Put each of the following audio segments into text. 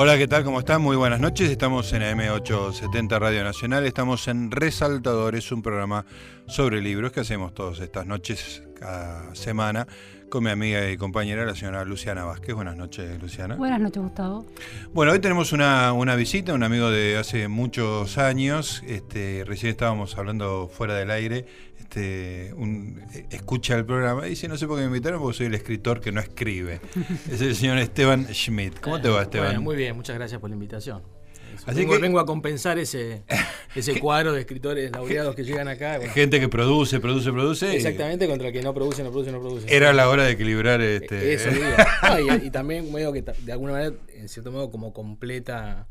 Hola, ¿qué tal? ¿Cómo están? Muy buenas noches. Estamos en AM870 Radio Nacional. Estamos en Resaltadores, un programa sobre libros que hacemos todas estas noches, cada semana, con mi amiga y compañera, la señora Luciana Vázquez. Buenas noches, Luciana. Buenas noches, Gustavo. Bueno, hoy tenemos una, una visita, un amigo de hace muchos años. Este, recién estábamos hablando fuera del aire este, un, escucha el programa y dice, no sé por qué me invitaron porque soy el escritor que no escribe. es el señor Esteban Schmidt. ¿Cómo te va, Esteban? muy bien, muchas gracias por la invitación. Así vengo, que, vengo a compensar ese, ese cuadro de escritores laureados que llegan acá. Gente que produce, produce, produce. Exactamente, contra el que no produce, no produce, no produce. Era la hora de equilibrar este. Eso, y, y, también medio que de alguna manera, en cierto modo, como completa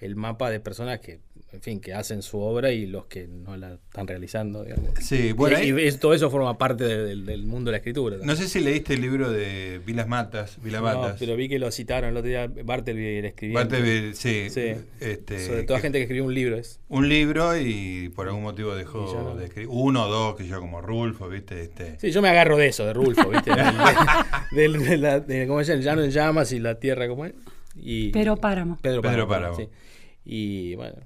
el mapa de personas que en fin, que hacen su obra y los que no la están realizando. Digamos. Sí, bueno. Y, todo eso forma parte del mundo de la escritura. No sé si leíste el libro de Vilas Matas. Vila no, pero vi que lo citaron el otro día. Bartleby le escribió. Bartleby, sí. sí. Este, Sobre toda gente que escribió un libro. Es. Un libro y por algún motivo dejó de escribir. Uno o dos, que yo como Rulfo, ¿viste? Este. Sí, yo me agarro de eso, de Rulfo, ¿viste? del, de, la, ¿Cómo se llama? El llano en llamas y la tierra, ¿cómo es? Y, Pedro Páramo. Pedro Páramo. Pedro Páramo. Sí. Y bueno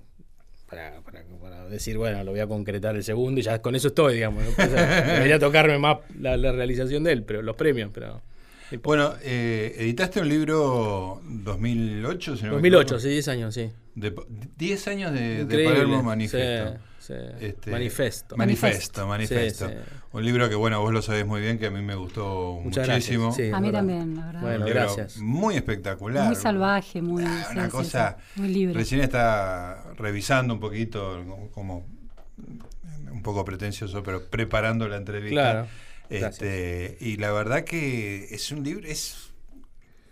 para, decir, bueno, lo voy a concretar el segundo y ya con eso estoy, digamos. ¿no? debería tocarme más la, realización de él, pero los premios, pero... Bueno, eh, editaste un libro 2008, si no 2008, sí, 10 años, sí. De, 10 años de, de Palermo Manifesto. Este, manifesto. Manifesto, manifesto. Un libro que, bueno, vos lo sabés muy bien, que a mí me gustó muchísimo. a mí también, la verdad. Bueno, gracias. Muy espectacular. Muy salvaje, muy. Ah, una cosa. muy libre. Recién está revisando un poquito, como un poco pretencioso, pero preparando la entrevista. Claro. Este, y la verdad que es un libro. es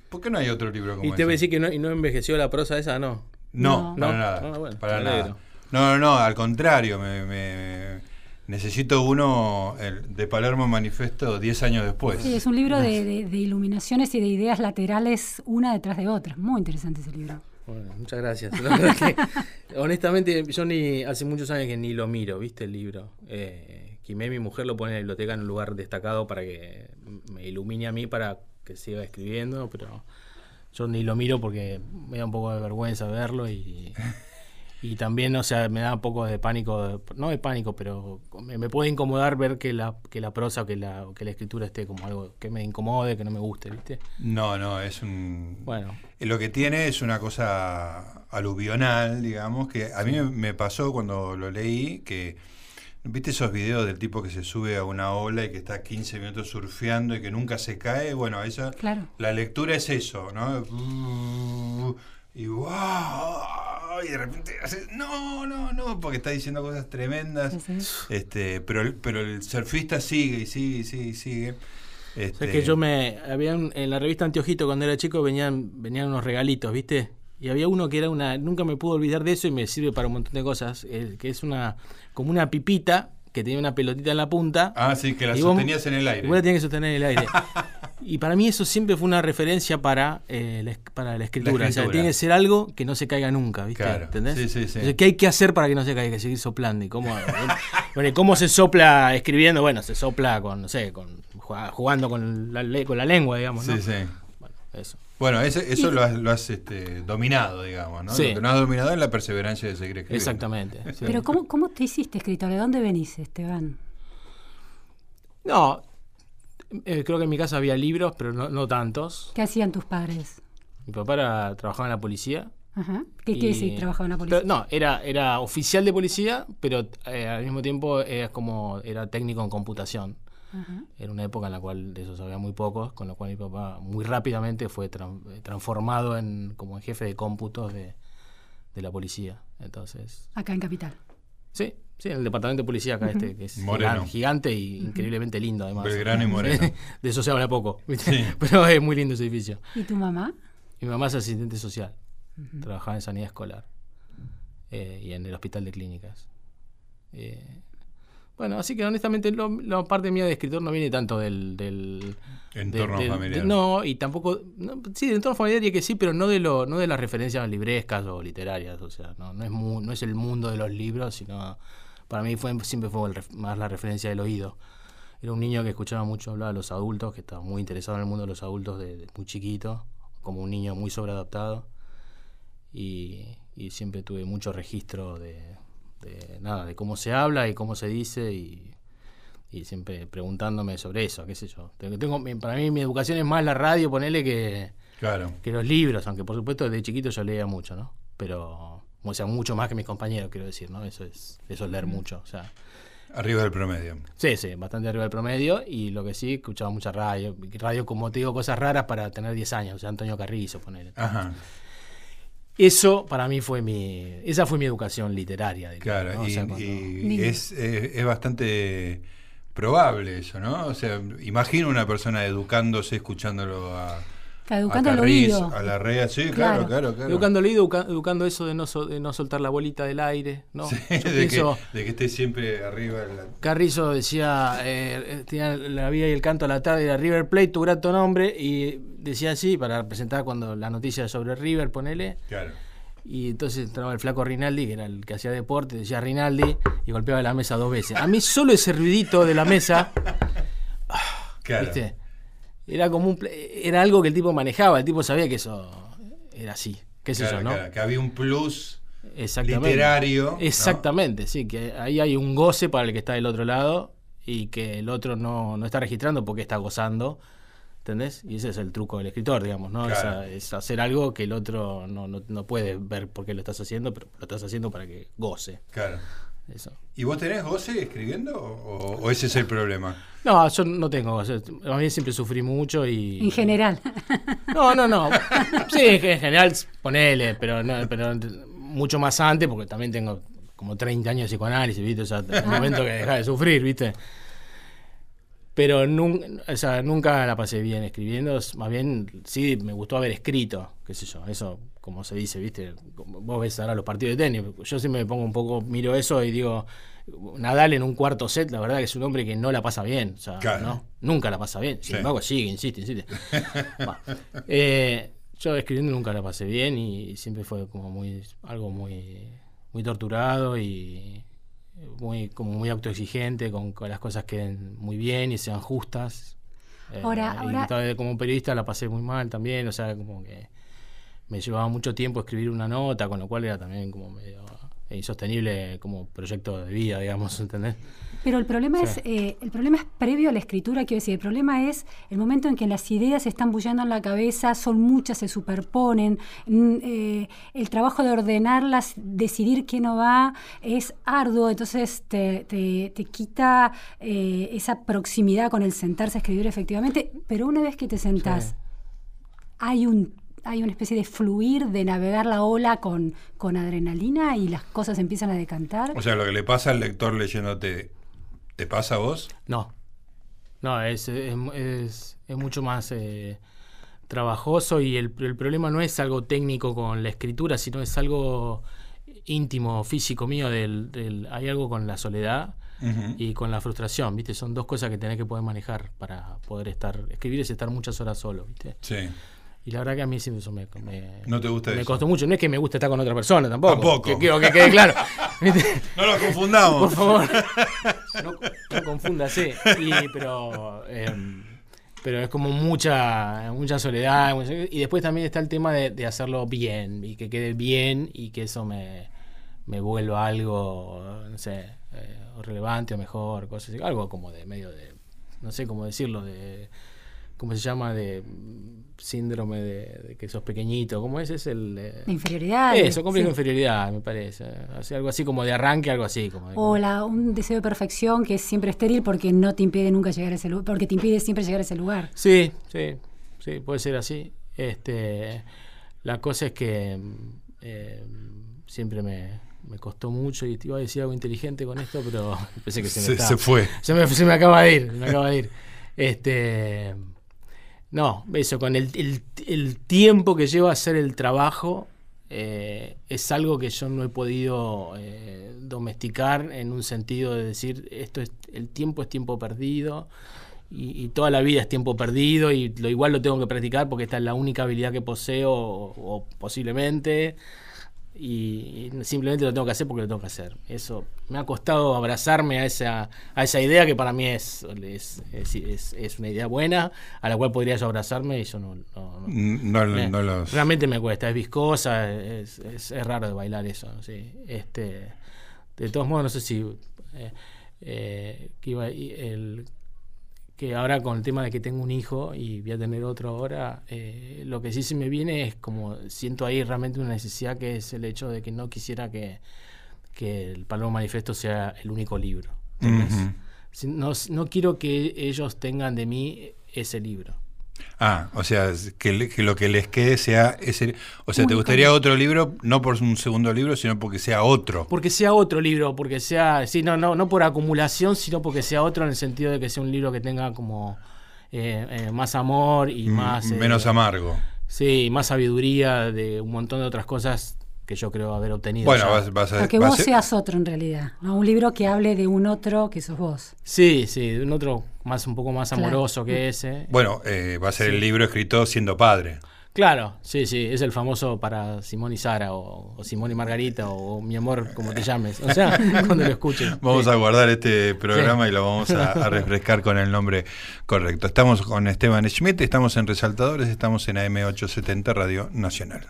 ¿Por qué no hay otro libro como Y te voy a decir que no, no envejeció la prosa esa, ¿no? No, no, para nada. Ah, para nada. No, no, no, al contrario, me, necesito uno el de Palermo Manifesto 10 años después. Sí, es un libro de, iluminaciones y de ideas laterales una detrás de otra. Muy interesante ese libro. Bueno, muchas gracias. La verdad que, honestamente, yo ni hace muchos años que ni lo miro, ¿viste? El libro. Eh, Quimé, mi mujer, lo pone en la biblioteca en un lugar destacado para que me ilumine a mí para que siga escribiendo, pero yo ni lo miro porque me da un poco de vergüenza verlo y y también, o sea, me da un poco de pánico, no de pánico, pero me, puede incomodar ver que la, que la prosa o que la, que la escritura esté como algo que me incomode, que no me guste, ¿viste? No, no, es un... Bueno. Lo que tiene es una cosa aluvional, digamos, que a mí me pasó cuando lo leí, que... ¿Viste esos videos del tipo que se sube a una ola y que está 15 minutos surfeando y que nunca se cae? Bueno, esa, claro. la lectura es eso, ¿no? Y wow, y de repente hace, no, no, no, porque está diciendo cosas tremendas. Este, pero, el, pero el surfista sigue y sigue y sigue y sigue. Este... que yo me. Había en la revista Anteojito cuando era chico venían, venían unos regalitos, ¿viste? Y había uno que era una. Nunca me pude olvidar de eso y me sirve para un montón de cosas. Eh, que es una. como una pipita que tenía una pelotita en la punta. Ah, sí, que la sostenías en el aire. Vos la tenías que sostener en el aire. Y para mí eso siempre fue una referencia para, eh, la, para la escritura. O sea, tiene que ser algo que no se caiga nunca, ¿viste? ¿Entendés? Sí, sí, sí. ¿Qué hay que hacer para que no se caiga? Que seguir soplando. ¿Y cómo, bueno, ¿cómo se sopla escribiendo? Bueno, se sopla con, no sé, con jugando con la, con la lengua, digamos, ¿no? Sí, sí. Bueno, eso. Bueno, eso lo has, lo has este, dominado, digamos, ¿no? Sí. Lo que no has dominado es la perseverancia de seguir escribiendo. Exactamente. Pero ¿cómo, ¿cómo te hiciste escritor? ¿De dónde venís, Esteban? No, eh, creo que en mi casa había libros, pero no, tantos. ¿Qué hacían tus padres? Mi papá trabajaba en la policía. Ajá. ¿Qué quiere decir trabajaba en la policía? no, era, era oficial de policía, pero eh, al mismo tiempo era como era técnico en computación. Era una época en la cual de eso sabía muy poco, con lo cual mi papá muy rápidamente fue transformado en como en jefe de cómputos de, de la policía. Entonces. Acá en Capital. Sí, Sí, en el departamento de policía acá, este, que es gigante y increíblemente lindo además. Belgrano y Moreno. De eso se habla poco, pero es muy lindo ese edificio. ¿Y tu mamá? Mi mamá es asistente social, trabajaba en sanidad escolar eh, y en el hospital de clínicas. Eh, bueno, así que honestamente la parte mía de escritor no viene tanto del... del entorno familiar. no, y tampoco... sí, del entorno familiar y que sí, pero no de lo no de las referencias librescas o literarias. O sea, no, no, es, no es el mundo de los libros, sino para mí fue, siempre fue más la referencia del oído. Era un niño que escuchaba mucho hablar a los adultos, que estaba muy interesado en el mundo de los adultos desde muy chiquito, como un niño muy sobreadaptado. y, y siempre tuve mucho registro de, de nada, de cómo se habla y cómo se dice y, y siempre preguntándome sobre eso, qué sé yo. Tengo, tengo- para mí mi educación es más la radio, ponele que, Claro. que los libros, aunque por supuesto desde chiquito yo leía mucho, ¿no? Pero, o sea, mucho más que mis compañeros, quiero decir, ¿no? Eso es, eso es leer mucho, o sea. Arriba del promedio. Sí, sí, bastante arriba del promedio y lo que sí, escuchaba mucha radio. Radio, como te digo, cosas raras para tener 10 años, o sea, Antonio Carrizo, ponele. Ajá. Eso para mí fue mi, esa fue mi educación literaria. digamos, Claro, ¿no? O y, sea, cuando- y Niño. es, eh, es bastante probable eso, ¿no? O sea, imagino una persona educándose, escuchándolo a, Educando a el oído. a la rea, sí, Claro. claro, claro, claro. Educando el oído, educa- educando eso de no, sol- de no soltar la bolita del aire, ¿no? Sí, de, pienso, que, de que esté siempre arriba. la- Carrizo decía, eh, eh, tenía la vida y el canto a la tarde, era River Plate, tu grato nombre, y decía así, para presentar cuando la noticia sobre River, ponele, Claro. y entonces entraba el flaco Rinaldi, que era el que hacía deporte, decía Rinaldi, y golpeaba la mesa dos veces. A mí solo ese ruidito de la mesa, Claro. ¿viste? Era como un, era algo que el tipo manejaba, el tipo sabía que eso era así, qué Claro, yo, ¿no? claro, que había un plus Exactamente. literario. ¿no? Exactamente, sí, que ahí hay un goce para el que está del otro lado y que el otro no, no está registrando porque está gozando, ¿entendés? Y ese es el truco del escritor, digamos, ¿no? Claro. Es hacer algo que el otro no, no, no puede ver por qué lo estás haciendo, pero lo estás haciendo para que goce. Claro. Eso. ¿Y vos tenés goce escribiendo o, o ese es el problema? No, yo no tengo goce. A mí siempre sufrí mucho y... En general. No, no, no. Sí, en general, ponele, pero, no, pero mucho más antes, porque también tengo como 30 años de psicoanálisis, ¿viste? O sea, el momento que dejás de sufrir, ¿viste? Pero nunca, o sea, nunca la pasé bien escribiendo, es- más bien sí me gustó haber escrito, qué sé yo, eso como se dice, ¿viste? Vos ves ahora los partidos de tenis, yo siempre me pongo un poco, miro eso y digo, Nadal en un cuarto set, la verdad que es un hombre que no la pasa bien, o sea, Claro. ¿no? Nunca la pasa bien, sin Sí. embargo sigue, insiste, insiste. Va. Eh, yo escribiendo nunca la pasé bien y siempre fue como muy algo muy muy torturado y muy como muy autoexigente con que las cosas queden muy bien y sean justas. Eh, Ahora- y ahora- todavía como periodista la pasé muy mal también, o sea, como que me llevaba mucho tiempo escribir una nota, con lo cual era también como medio insostenible como proyecto de vida, digamos, ¿entendés? Pero el problema es eh, el problema es previo a la escritura, quiero decir, el problema es el momento en que las ideas se están bullando en la cabeza, son muchas, se superponen, mm, eh, el trabajo de ordenarlas, decidir qué no va, es arduo, entonces te, te- te quita eh, esa proximidad con el sentarse a escribir efectivamente, pero una vez que te sentás, Sí. hay un hay una especie de fluir, de navegar la ola con, con adrenalina y las cosas empiezan a decantar. O sea, lo que le pasa al lector leyéndote, ¿te pasa a vos? No. No, es, es, es- es mucho más eh, trabajoso y el, el problema no es algo técnico con la escritura, sino es algo íntimo, físico mío. Del, del- hay algo con la soledad y con la frustración, ¿viste? Son dos cosas que tenés que poder manejar para poder estar. Escribir es estar muchas horas solo, ¿viste? Sí. Y la verdad que a mí siempre eso me, me, No te gusta me eso. costó mucho. No es que me guste estar con otra persona tampoco. Tampoco. Que, que quede claro. No lo confundamos. Por favor. No, no confúndase. Y, pero, eh, pero es como mucha, mucha soledad. Y después también está el tema de, de hacerlo bien. Y que quede bien y que eso me, me vuelva algo, no sé, eh, relevante o mejor. Cosas así. Algo como de medio de, no sé cómo decirlo, de... ¿Cómo se llama? De mm, síndrome de, de que sos pequeñito. ¿Cómo es? Es el... De inferioridad. eso, complejo de sí. inferioridad, me parece. Hace algo así como de arranque, algo así. Como de- O la, un deseo de perfección que es siempre estéril porque no te impide nunca llegar a ese lugar, porque te impide siempre llegar a ese lugar. Sí, sí, sí, puede ser así. Este, la cosa es que mm, eh, siempre me, me costó mucho y te iba a decir algo inteligente con esto, pero pensé que se me, Se, estaba- se fue. se me, se me acaba de ir, se me acaba de ir. Este, no, eso, con el, el- tiempo que lleva hacer el trabajo, eh, es algo que yo no he podido eh, domesticar en un sentido de decir, esto es, el tiempo es tiempo perdido y, toda la vida es tiempo perdido y lo igual lo tengo que practicar porque esta es la única habilidad que poseo o posiblemente y simplemente lo tengo que hacer porque lo tengo que hacer. Eso me ha costado abrazarme a esa, a esa idea que para mí es, es, es, una idea buena, a la cual podría yo abrazarme y yo no... no, no, Realmente me cuesta, es viscosa, es, es, raro de bailar eso. ¿sí? Este, de todos modos, no sé si... Eh, eh, que iba, el, que ahora con el tema de que tengo un hijo y voy a tener otro ahora, eh, lo que sí se me viene es como siento ahí realmente una necesidad que es el hecho de que no quisiera que, que el Palomo Manifiesto sea el único libro. no, no quiero que ellos tengan de mí ese libro. Ah, o sea, que, lo que les quede sea ese... O sea, ¿te gustaría otro libro? No por un segundo libro, sino porque sea otro. Porque sea otro libro, porque sea... Sí, no, no, no por acumulación, sino porque sea otro en el sentido de que sea un libro que tenga como eh, eh, más amor y más... Menos eh, amargo. Sí, más sabiduría de un montón de otras cosas que yo creo haber obtenido. Bueno, vas, a, que vos seas otro en realidad, ¿no? Un libro que hable de un otro que sos vos. Sí, sí, de un otro más un poco más amoroso que ese. Bueno, eh, va a ser el libro escrito siendo padre. Claro, sí, sí, es el famoso para Simón y Sara, o, Simón y Margarita, o, mi amor, como te llames. O sea, cuando lo escuchen. Vamos a guardar este programa y lo vamos a, a, refrescar con el nombre correcto. Estamos con Esteban Schmidt, estamos en Resaltadores, estamos en AM870 Radio Nacional.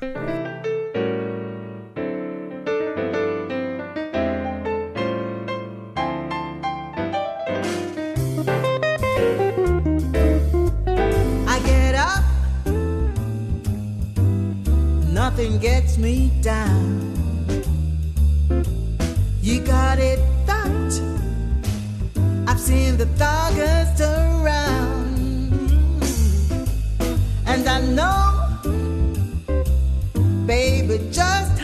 Nothing gets me down. You got it that I've seen the darkest around, and I know, baby, just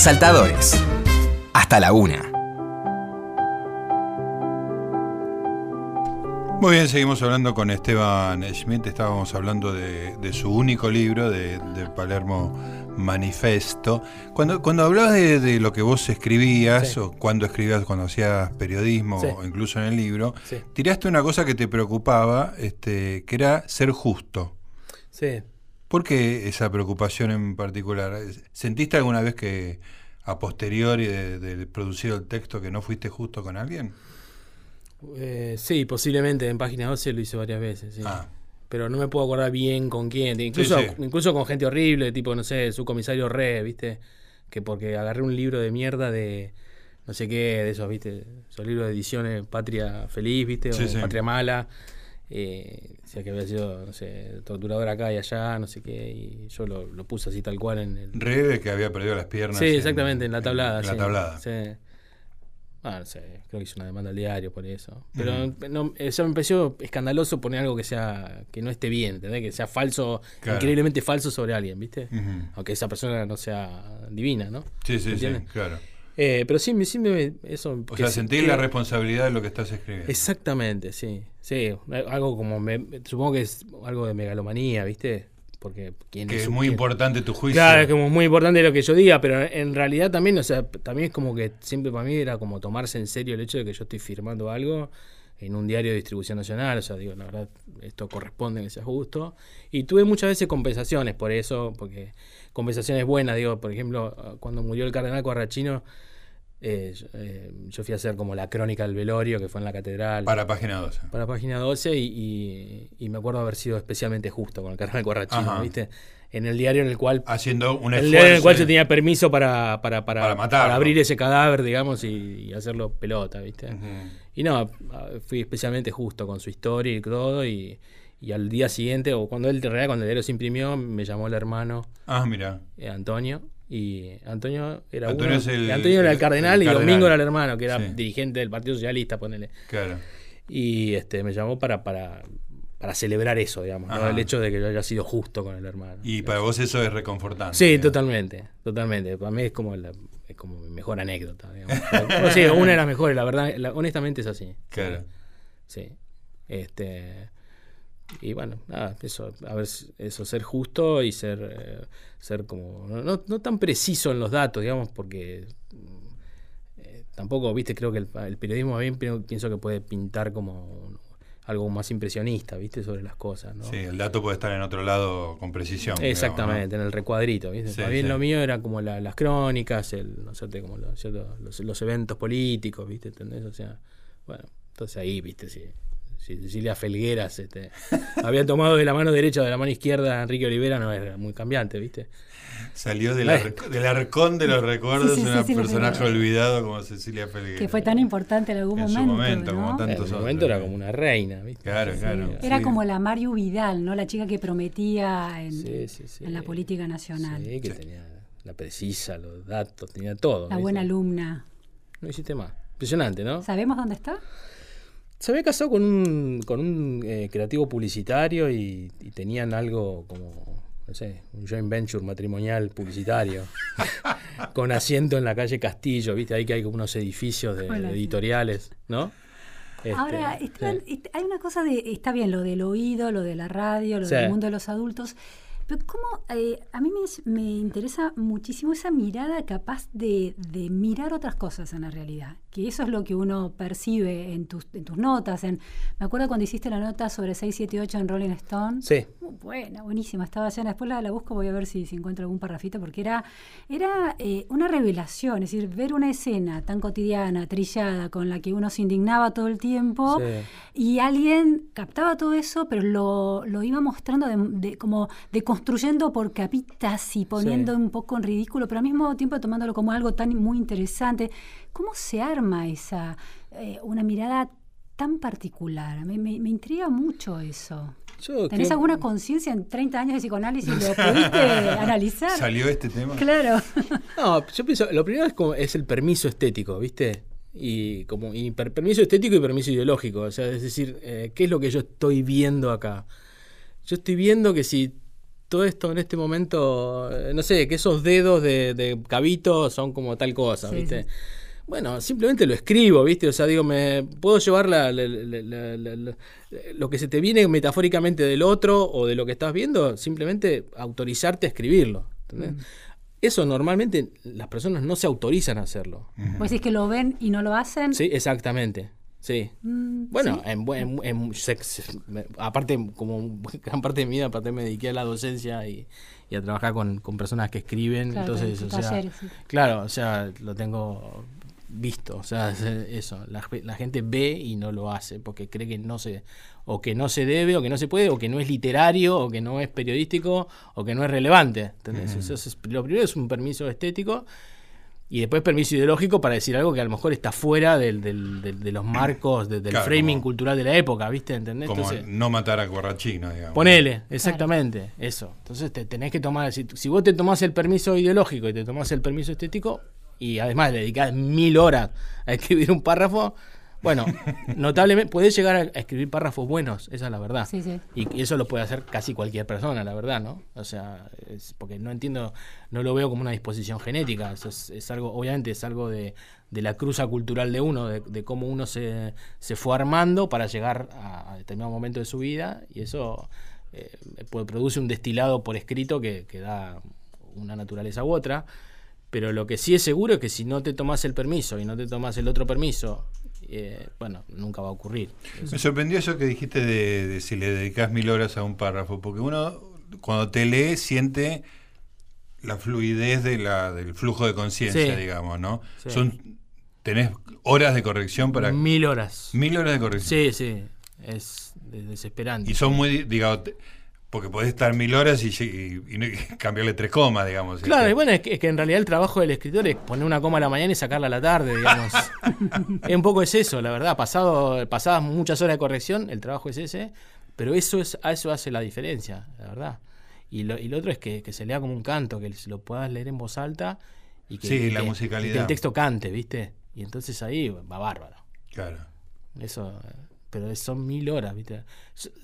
Resaltadores. Hasta la una. Muy bien, seguimos hablando con Esteban Schmidt. Estábamos hablando de, de su único libro, de, de Palermo Manifesto. Cuando, cuando hablabas de, de lo que vos escribías, Sí. o cuando escribías, cuando hacías periodismo, Sí. o incluso en el libro, Sí. tiraste una cosa que te preocupaba, este, que era ser justo. Sí. ¿Por qué esa preocupación en particular? ¿Sentiste alguna vez que a posteriori de, de producir el texto que no fuiste justo con alguien? Eh, sí, posiblemente en página 12 lo hice varias veces. sí. Ah. Pero no me puedo acordar bien con quién. Incluso, Sí, sí. incluso con gente horrible, tipo, no sé, su comisario Re, ¿viste? Que porque agarré un libro de mierda de no sé qué, de esos, ¿viste? Esos libros de ediciones Patria Feliz, ¿viste? O. Patria Mala. Eh, decía que había sido, no sé, torturador acá y allá, no sé qué. Y yo lo, lo puse así tal cual en el. Rebe que había perdido las piernas. Sí, exactamente, en la tablada. En la sí, tablada. Sí. Ah, no sé, creo que hizo una demanda al diario por eso. Pero no, eso me pareció escandaloso poner algo que sea que no esté bien, ¿entendés? Que sea falso, Claro. increíblemente falso sobre alguien, ¿viste? Ujú. Aunque esa persona no sea divina, ¿no? Sí, sí, sí, claro. Eh, pero sí, me- sí me, eso... O sea, sentir que- la responsabilidad de lo que estás escribiendo. Exactamente, sí. Sí, algo como... me- supongo que es algo de megalomanía, ¿viste? Porque quien que es un- muy importante tu juicio. Claro, es como muy importante lo que yo diga, pero en realidad también, o sea, también es como que siempre para mí era como tomarse en serio el hecho de que yo estoy firmando algo en un diario de distribución nacional, o sea, digo, la verdad, esto corresponde que sea justo. Y tuve muchas veces compensaciones por eso, porque compensaciones buenas, digo, por ejemplo, cuando murió el cardenal Corrachino, eh, yo, eh, yo fui a hacer como la crónica del velorio, que fue en la catedral Para página 12. para página 12 y, y- y me acuerdo haber sido especialmente justo con el cardenal Corrachino. ¿viste? En el diario en el cual Haciendo un el esfuerzo. diario en el cual yo tenía permiso para, para, para, Para matarlo. abrir ese cadáver, digamos, y, y hacerlo pelota, ¿viste? Ujú. Y no, fui especialmente justo con su historia y todo, y, y al día siguiente, o cuando él, cuando el diario se imprimió, me llamó el hermano Ah, mira. eh, Antonio, y Antonio era Antonio uno- el- Antonio era el cardenal el y cardenal. Domingo era el hermano, que era Sí. dirigente del Partido Socialista, ponele. Claro. Y este me llamó para, para, para celebrar eso, digamos, el hecho de que yo haya sido justo con el hermano. Y para vos eso es reconfortante. Sí, digamos. totalmente, totalmente. Para mí es como la, es como mi mejor anécdota, digamos. Sea, una de las mejores, la verdad, la- honestamente es así. Claro. Sí. Este y bueno, nada, eso, a ver, eso, ser justo y ser, eh, ser como, no, no, tan preciso en los datos, digamos, porque eh, tampoco, viste, creo que el, el periodismo bien pi- pienso que puede pintar como algo más impresionista, viste, sobre las cosas, ¿no? Sí, el dato puede estar en otro lado con precisión. digamos, Exactamente, en el recuadrito, ¿viste? Sí, Más bien sí. lo mío era como la- las crónicas, el, no sé, como los, cierto, los, los eventos políticos, ¿viste? ¿Entendés? O sea, bueno, entonces ahí, ¿viste? Si Cecilia Felgueras este, había tomado de la mano derecha o de la mano izquierda a Enrique Olivera, no era muy cambiante, ¿viste? Salió del, arc- del arcón de los recuerdos Sí, sí, un sí, sí, lo personaje olvidado como Cecilia Felguera. Que fue tan importante en algún En su momento. momento, ¿no? como tanto. en Tantos ese momento otros, era como una reina, ¿viste? Claro, Sí, claro. Era Sí. como la Mario Vidal, ¿no? La chica que prometía en, Sí, sí, sí. en la política nacional. Sí, que tenía la precisa, los datos, tenía todo. La ¿viste? buena alumna. No hiciste más. Impresionante, ¿no? ¿Sabemos dónde está? Se había casado con un, con un eh, creativo publicitario y, y tenían algo como, no sé, un joint venture matrimonial publicitario, con asiento en la calle Castillo, ¿viste? Ahí que hay como unos edificios de, editoriales, ¿no? Este, Ahora, Esteban, sí. est- hay una cosa de, está bien, lo del oído, lo de la radio, lo Sí. del mundo de los adultos, pero cómo, eh, a mí me, me interesa muchísimo esa mirada capaz de, de mirar otras cosas en la realidad, que eso es lo que uno percibe en tus, en tus notas. En, me acuerdo cuando hiciste la nota sobre 678 en Rolling Stone. Sí, Muy buena, buenísima, estaba llena. Después la, la busco, voy a ver si, si encuentro algún parrafito, porque era, era eh, una revelación, es decir, ver una escena tan cotidiana, trillada, con la que uno se indignaba todo el tiempo, Sí. y alguien captaba todo eso, pero lo, lo iba mostrando de, de- como deconstruyendo por capitas y poniendo Sí. un poco en ridículo, pero al mismo tiempo tomándolo como algo tan muy interesante. ¿Cómo se arma esa, eh, una mirada tan particular? Me, me- me intriga mucho eso. Yo ¿Tenés creo- alguna conciencia en 30 años de psicoanálisis? ¿Lo pudiste analizar? ¿Salió este tema? Claro. No, yo pienso, lo primero es, como, es el permiso estético, ¿viste? Y como y per- permiso estético y permiso ideológico. O sea, es decir, eh, ¿qué es lo que yo estoy viendo acá? Yo estoy viendo que si todo esto en este momento, eh, no sé, que esos dedos de, de cabito son como tal cosa, Sí, ¿viste? sí. Bueno, simplemente lo escribo, ¿viste? O sea, digo, me puedo llevar la- la- la- la- la- la- lo que se te viene metafóricamente del otro o de lo que estás viendo, simplemente autorizarte a escribirlo. ¿entendés? Eso normalmente las personas no se autorizan a hacerlo. Pues es que lo ven y no lo hacen. Sí, exactamente. Sí. Mm, Bueno, sí. en, buen- en- se- se- me- aparte, como gran parte de mi vida, aparte me dediqué a la docencia y, y a trabajar con, con personas que escriben. Claro, entonces, con o sea, sí. claro, o sea, lo tengo visto. O sea, es- eso. La, la gente ve y no lo hace porque cree que no se, o que no se debe, o que no se puede, o que no es literario, o que no es periodístico, o que no es relevante. ¿entendés? Eso es- lo primero es un permiso estético. Y después permiso ideológico para decir algo que a lo mejor está fuera del, del- del- de los marcos, de- del Claro, framing como- cultural de la época, ¿viste? ¿Entendés? Como Entonces, no matar a Corrachino, digamos. ponele, exactamente, eso. Entonces te tenés que tomar, si, si vos te tomás el permiso ideológico y te tomás el permiso estético, y además le dedicás mil horas a escribir un párrafo, bueno, notablemente podés llegar a, escribir párrafos buenos, esa es la verdad. Sí, sí. Y eso lo puede hacer casi cualquier persona, la verdad, ¿no? O sea, es porque no entiendo, no lo veo como una disposición genética. Eso es, es algo, obviamente, es algo de, de la cruza cultural de uno, de, de cómo uno se, se fue armando para llegar a, a determinado momento de su vida y eso eh, produce un destilado por escrito que, que da una naturaleza u otra. Pero lo que sí es seguro es que si no te tomas el permiso y no te tomas el otro permiso, eh, bueno, nunca va a ocurrir. Me sorprendió eso que dijiste de, de si le dedicas mil horas a un párrafo, porque uno cuando te lee siente la fluidez de la, del flujo de conciencia, Sí. digamos, ¿no? Sí. Son, tenés horas de corrección para... Mil horas. Mil horas de corrección. Sí, sí, es de- desesperante. Y son muy, digamos, porque podés estar mil horas y, cambiarle tres comas, digamos. Claro, Este, y bueno, es que, es que en realidad el trabajo del escritor es poner una coma a la mañana y sacarla a la tarde, digamos. es un poco es eso, la verdad. Pasado, pasadas muchas horas de corrección, el trabajo es ese, pero eso es, a eso hace la diferencia, la verdad. Y lo, y lo otro es que, que se lea como un canto, que se lo puedas leer en voz alta y que, Sí, y la que- y musicalidad. que el texto cante, ¿viste? Y entonces ahí va bárbaro. Claro. Eso, eh, pero son mil horas, ¿viste?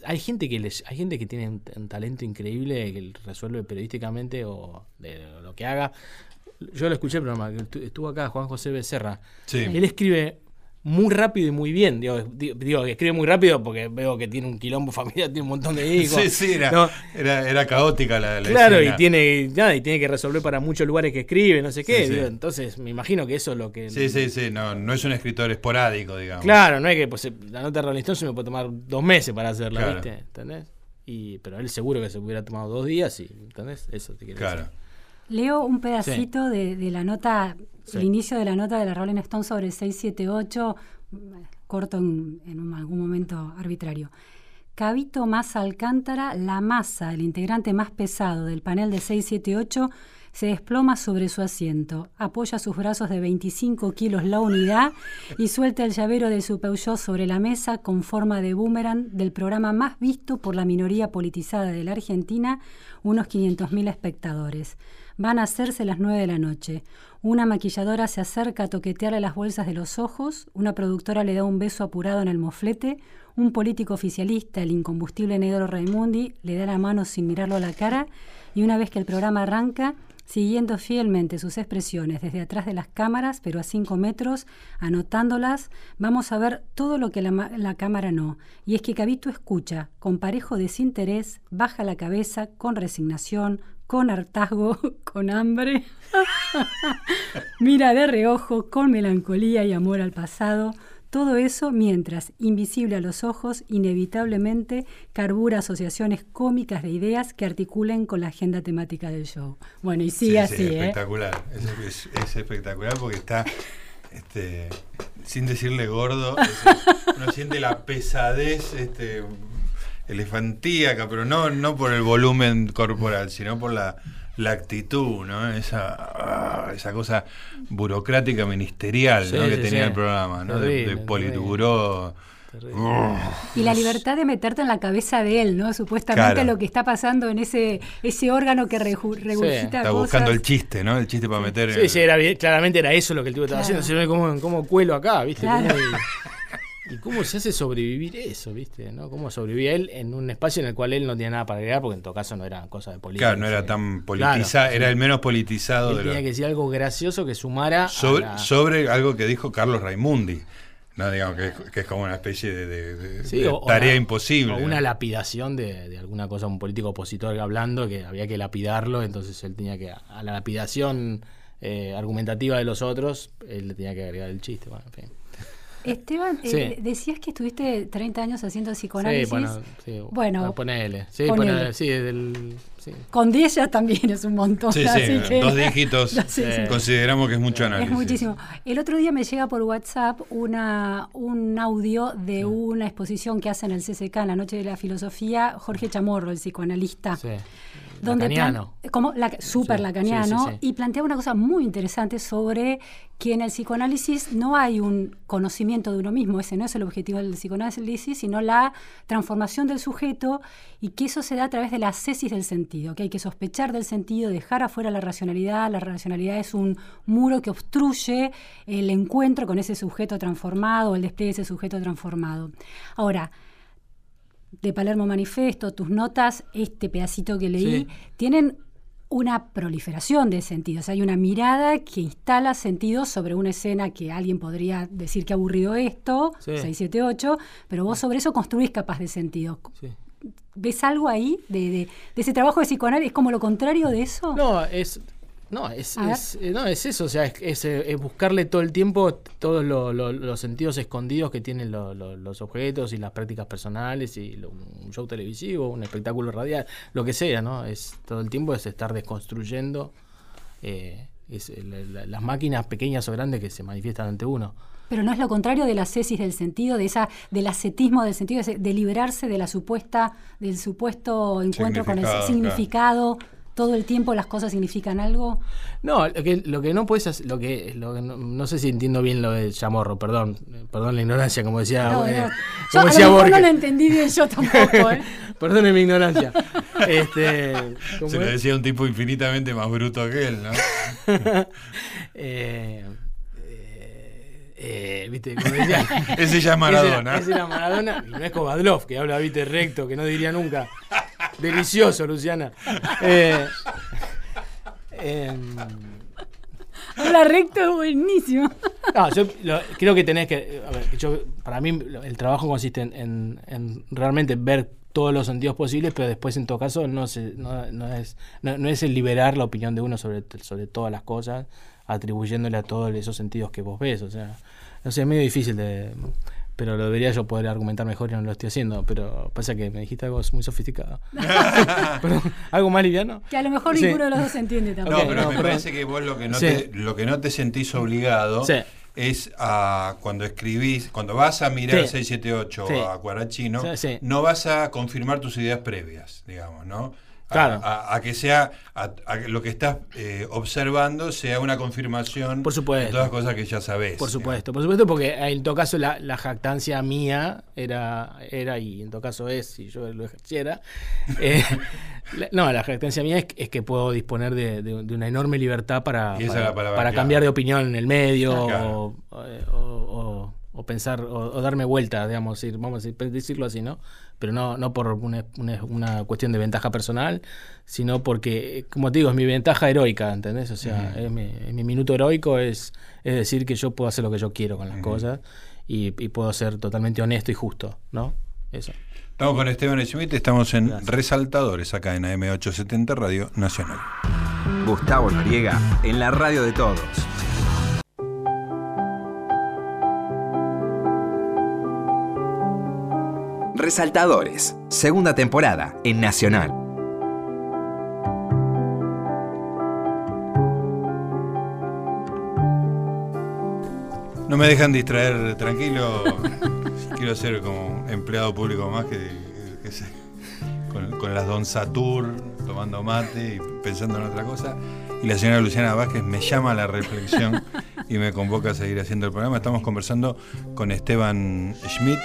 Hay gente que les, hay gente que tiene un, un talento increíble que resuelve periodísticamente o de lo que haga. Yo lo escuché el programa, estuvo acá Juan José Becerra. Sí. Él escribe muy rápido y muy bien. Digo, digo, digo, escribe muy rápido porque veo que tiene un quilombo familiar, tiene un montón de hijos. Sí, sí, era, ¿no? era, era caótica la, la Claro, escena. y tiene, nada, y tiene que resolver para muchos lugares que escribe, no sé qué. Sí, sí. digo, entonces, me imagino que eso es lo que. Sí, sí, sí, no, no es un escritor esporádico, digamos. Claro, no es que pues, la nota de Rolling Stone se me puede tomar dos meses para hacerla, Claro. ¿viste? ¿Entendés? Y, pero él seguro que se hubiera tomado dos días y, ¿entendés? Eso te quiero Claro. decir. Leo un pedacito de, de la nota, El inicio de la nota de la Rolling Stone sobre 678, mm, corto en, algún momento arbitrario. Cabito Massa Alcántara, la masa, el integrante más pesado del panel de 678, se desploma sobre su asiento, apoya sus brazos de 25 kilos la unidad y suelta el llavero de su Peugeot sobre la mesa con forma de boomerang del programa más visto por la minoría politizada de la Argentina, unos 500.000 espectadores. Van a hacerse las 9 de la noche. Una maquilladora se acerca a toquetearle las bolsas de los ojos, una productora le da un beso apurado en el moflete, un político oficialista, el incombustible negro Raimundi, le da la mano sin mirarlo a la cara y una vez que el programa arranca, siguiendo fielmente sus expresiones desde atrás de las cámaras, pero a cinco metros, anotándolas, vamos a ver todo lo que la, la cámara no. Y es que Cabito escucha, con parejo desinterés, baja la cabeza, con resignación, con hartazgo, con hambre, mira de reojo, con melancolía y amor al pasado, todo eso mientras, invisible a los ojos, inevitablemente carbura asociaciones cómicas de ideas que articulen con la agenda temática del show. Bueno, y sigue Sí, así, sí, ¿eh? espectacular. Es, es- es espectacular porque está, este, sin decirle gordo, es- uno siente la pesadez este, elefantíaca, pero no, no por el volumen corporal, sino por la, la actitud, ¿no? Esa, ah, esa cosa burocrática ministerial Sí, ¿no? que sí, tenía sí. el programa, ¿no? De- de, Politburó. Terrible. Y la libertad de meterte en la cabeza de él, ¿no? Supuestamente Claro. lo que está pasando en ese, ese órgano que regurgita Está cosas. buscando el chiste, ¿no? El chiste para meter Sí, sí, era, bien- claramente era eso lo que el tipo estaba Claro. haciendo. Se ve cómo, cómo cuelo acá, ¿viste? Claro. Y, ¿Y cómo se hace sobrevivir eso, viste? ¿no? ¿Cómo sobrevivía él en un espacio en el cual él no tenía nada para agregar? Porque en todo caso no eran cosas de política. Claro, no era tan politizado, Claro, era sí. el menos politizado Él de tenía que decir algo gracioso que sumara sobre, la- sobre algo que dijo Carlos Raimundi. No, digamos que, es- que es como una especie de, de- de- Sí, de o- o tarea la- imposible. O una lapidación de, de alguna cosa, un político opositor hablando, que había que lapidarlo, entonces él tenía que, a la lapidación eh, argumentativa de los otros, él le tenía que agregar el chiste. Bueno, en fin. Esteban, Sí. eh, decías que estuviste 30 años haciendo psicoanálisis. Sí, bueno, sí, Bueno, ah, ponele. Sí, ponele. ponele, sí, del, sí. Con 10 ya también es un montón. Sí, sí, así que- dos dígitos. Consideramos que es mucho análisis. Es muchísimo. El otro día me llega por WhatsApp una, un audio de una exposición que hace en el CCK en la Noche de la Filosofía, Jorge Chamorro, el psicoanalista. sí. Donde Lacaniano. como la, Sí, lacaniano sí, sí, sí. y planteaba una cosa muy interesante sobre que en el psicoanálisis no hay un conocimiento de uno mismo, ese no es el objetivo del psicoanálisis, sino la transformación del sujeto y que eso se da a través de la ascesis del sentido, que hay que sospechar del sentido, dejar afuera la racionalidad, la racionalidad es un muro que obstruye el encuentro con ese sujeto transformado, el despliegue de ese sujeto transformado. Ahora, de Palermo Manifesto, tus notas, este pedacito que leí, Sí. tienen una proliferación de sentidos. Hay una mirada que instala sentidos sobre una escena que alguien podría decir que ha aburrido esto, Sí. 6, 7, 8, pero vos sobre eso construís capas de sentidos. Sí. ¿Ves algo ahí de, de- de ese trabajo de psicoanálisis? ¿Es como lo contrario de eso? No, es. No, es, eh, no, es eso, o sea, es, es, eh, es buscarle todo el tiempo todos lo- lo- los sentidos escondidos que tienen lo- lo- los objetos y las prácticas personales y lo- un show televisivo, un espectáculo radial, lo que sea, ¿no? Es todo el tiempo es estar desconstruyendo eh, es, la- la- las máquinas pequeñas o grandes que se manifiestan ante uno. Pero no es lo contrario de la cesis del sentido, de esa, del ascetismo del sentido, de, liberarse de la supuesta, del supuesto encuentro con el Significado, significado. Todo el tiempo las cosas significan algo. No, lo que, lo que no puedes hacer, lo que, lo que no, no sé si entiendo bien lo de Chamorro, perdón, eh, perdón la ignorancia, como decía, No, eh, no. Yo como a decía lo mejor no lo entendí bien yo tampoco. ¿eh? Perdone mi ignorancia. Este, ¿cómo Se lo decía un tipo infinitamente más bruto que él, ¿no? Eh, eh, eh, ¿Viste? Como decía, Ese ya es Maradona. Ese era, ese era Maradona. Y no es Kovadlov, que habla, viste, recto, que no diría nunca. Delicioso, Luciana. Eh, em, Habla recto es buenísimo. No, yo lo- creo que tenés que. a ver, yo, para mí, el trabajo consiste en, en- en realmente ver todos los sentidos posibles, pero después, en todo caso, no, se, no, no es, no, no es el liberar la opinión de uno sobre, sobre todas las cosas, atribuyéndole a todos esos sentidos que vos ves. O sea, no sé, es medio difícil de. Pero lo debería yo poder argumentar mejor y no lo estoy haciendo. Pero pasa que me dijiste algo muy sofisticado. Perdón, ¿Algo más liviano? Que a lo mejor Sí. ninguno de los dos entiende No, tampoco. Ok, pero no, me perdón. parece que vos lo que no, Sí. te, lo que no te sentís obligado Sí. es a cuando escribís, cuando vas a mirar Sí. 678 Sí. o a sí. no vas a confirmar tus ideas previas, digamos, ¿no? A, Claro. a- a que sea, a, lo que estás eh, observando sea una confirmación Por supuesto. de todas las cosas que ya sabés. Por supuesto, por supuesto, porque en todo caso la, la jactancia mía era, era, y en todo caso es, si yo lo ejerciera, eh, la- no, la jactancia mía es, es que puedo disponer de, de- de una enorme libertad para, para, palabra cambiar de opinión en el medio Claro. o, o- o- o pensar o, o darme vuelta, digamos, decir- vamos a decir- decirlo así, ¿no? Pero no, no por una, una- una cuestión de ventaja personal, sino porque, como te digo, es mi ventaja heroica, ¿entendés? O sea, es mi, es mi minuto heroico es, es decir que yo puedo hacer lo que yo quiero con las cosas y, y puedo ser totalmente honesto y justo, ¿no? Eso. Estamos con Esteban Schmidt, estamos en Gracias. Resaltadores acá en AM870 Radio Nacional. Gustavo Noriega en la radio de todos. Resaltadores, segunda temporada en Nacional. No me dejan distraer tranquilo. Quiero ser como empleado público más que, con, con las Don Satur, tomando mate y pensando en otra cosa. Y la señora Luciana Vázquez me llama a la reflexión y me convoca a seguir haciendo el programa. Estamos conversando con Esteban Schmidt,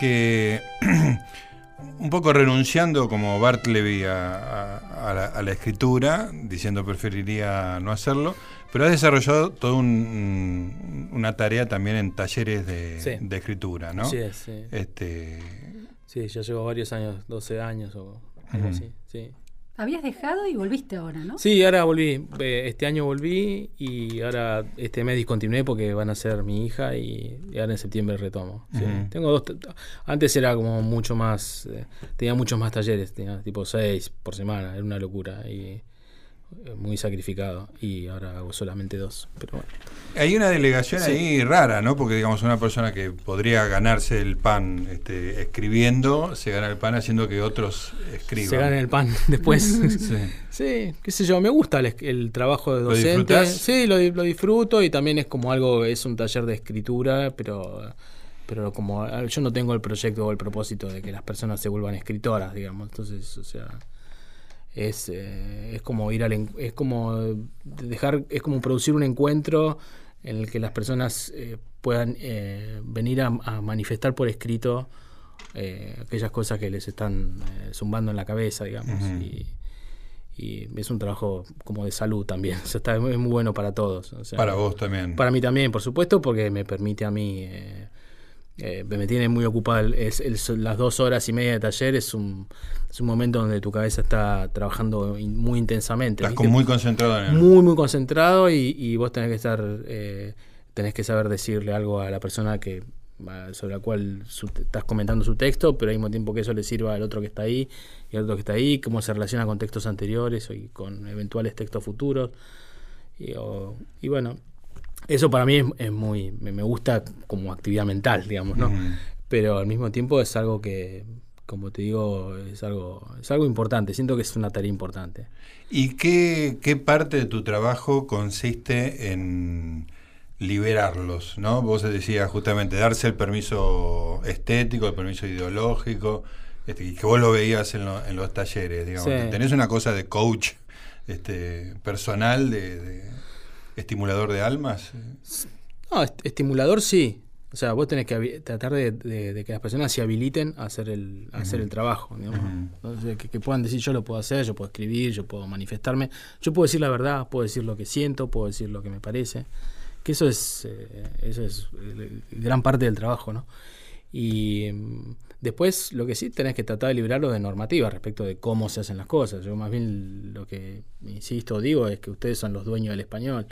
que un poco renunciando como Bartleby a, a- a la, a la escritura, diciendo preferiría no hacerlo, pero has desarrollado toda un- una tarea también en talleres de, Sí. de escritura, ¿no? Es, sí. Este, Sí, ya llevo varios años, 12 años o algo Ujú. así, sí. Habías dejado y volviste ahora, ¿no? Sí, ahora volví. Eh, Este año volví y ahora este mes discontinué porque van a ser mi hija y, y ahora en septiembre retomo. sí. Tengo dos. Antes era como mucho más. eh, tenía muchos más talleres, tenía tipo seis por semana, era una locura y eh, muy sacrificado. Y ahora hago solamente dos. Pero bueno. Hay una delegación Sí. ahí rara, ¿no? Porque digamos una persona que podría ganarse el pan este, escribiendo, se gana el pan haciendo que otros escriban. Se gana el pan después. Sí. Sí, qué sé yo, me gusta el, el trabajo de ¿Lo docente. sí, lo, lo disfruto y también es como algo, es un taller de escritura, pero pero como yo no tengo el proyecto o el propósito de que las personas se vuelvan escritoras, digamos. Entonces, o sea, es, eh, es como ir al es como dejar es como producir un encuentro en el que las personas eh, puedan eh, venir a, a manifestar por escrito eh, aquellas cosas que les están eh, zumbando en la cabeza, digamos. Y, y es un trabajo como de salud también. O sea, está, es muy bueno para todos. o sea, Para vos también. para mí también, por supuesto, porque me permite a mí. Eh, me tiene muy ocupado. el- es, las dos horas y media de taller es un, es un momento donde tu cabeza está trabajando in- muy intensamente. Estás como muy concentrado en muy, muy concentrado y, y vos tenés que estar, eh, tenés que saber decirle algo a la persona que sobre la cual su- estás comentando su texto, pero al mismo tiempo que eso le sirva al otro que está ahí y al otro que está ahí, cómo se relaciona con textos anteriores y con eventuales textos futuros. Y, o- y bueno, eso para mí es, es muy, me, gusta como actividad mental, digamos, ¿no? Ujú. Pero al mismo tiempo es algo que, como te digo, es algo, es algo importante. Siento que es una tarea importante. ¿Y qué, qué parte de tu trabajo consiste en liberarlos? ¿no? Vos decías justamente darse el permiso estético, el permiso ideológico, este, y que vos lo veías en, lo- en los talleres, digamos. Sí. Tenés una cosa de coach este, personal, de, de estimulador de almas. No, est- estimulador sí. O sea, vos tenés que tratar de, de- de que las personas se habiliten a hacer el, a hacer el trabajo. digamos. Entonces, que, que puedan decir, yo lo puedo hacer, yo puedo escribir, yo puedo manifestarme. Yo puedo decir la verdad, puedo decir lo que siento, puedo decir lo que me parece. Que eso es, eh, eso es eh, gran parte del trabajo, ¿no? Y mm, después lo que sí tenés que tratar de liberarlo de normativa respecto de cómo se hacen las cosas. Yo más bien lo que insisto, digo, es que ustedes son los dueños del español.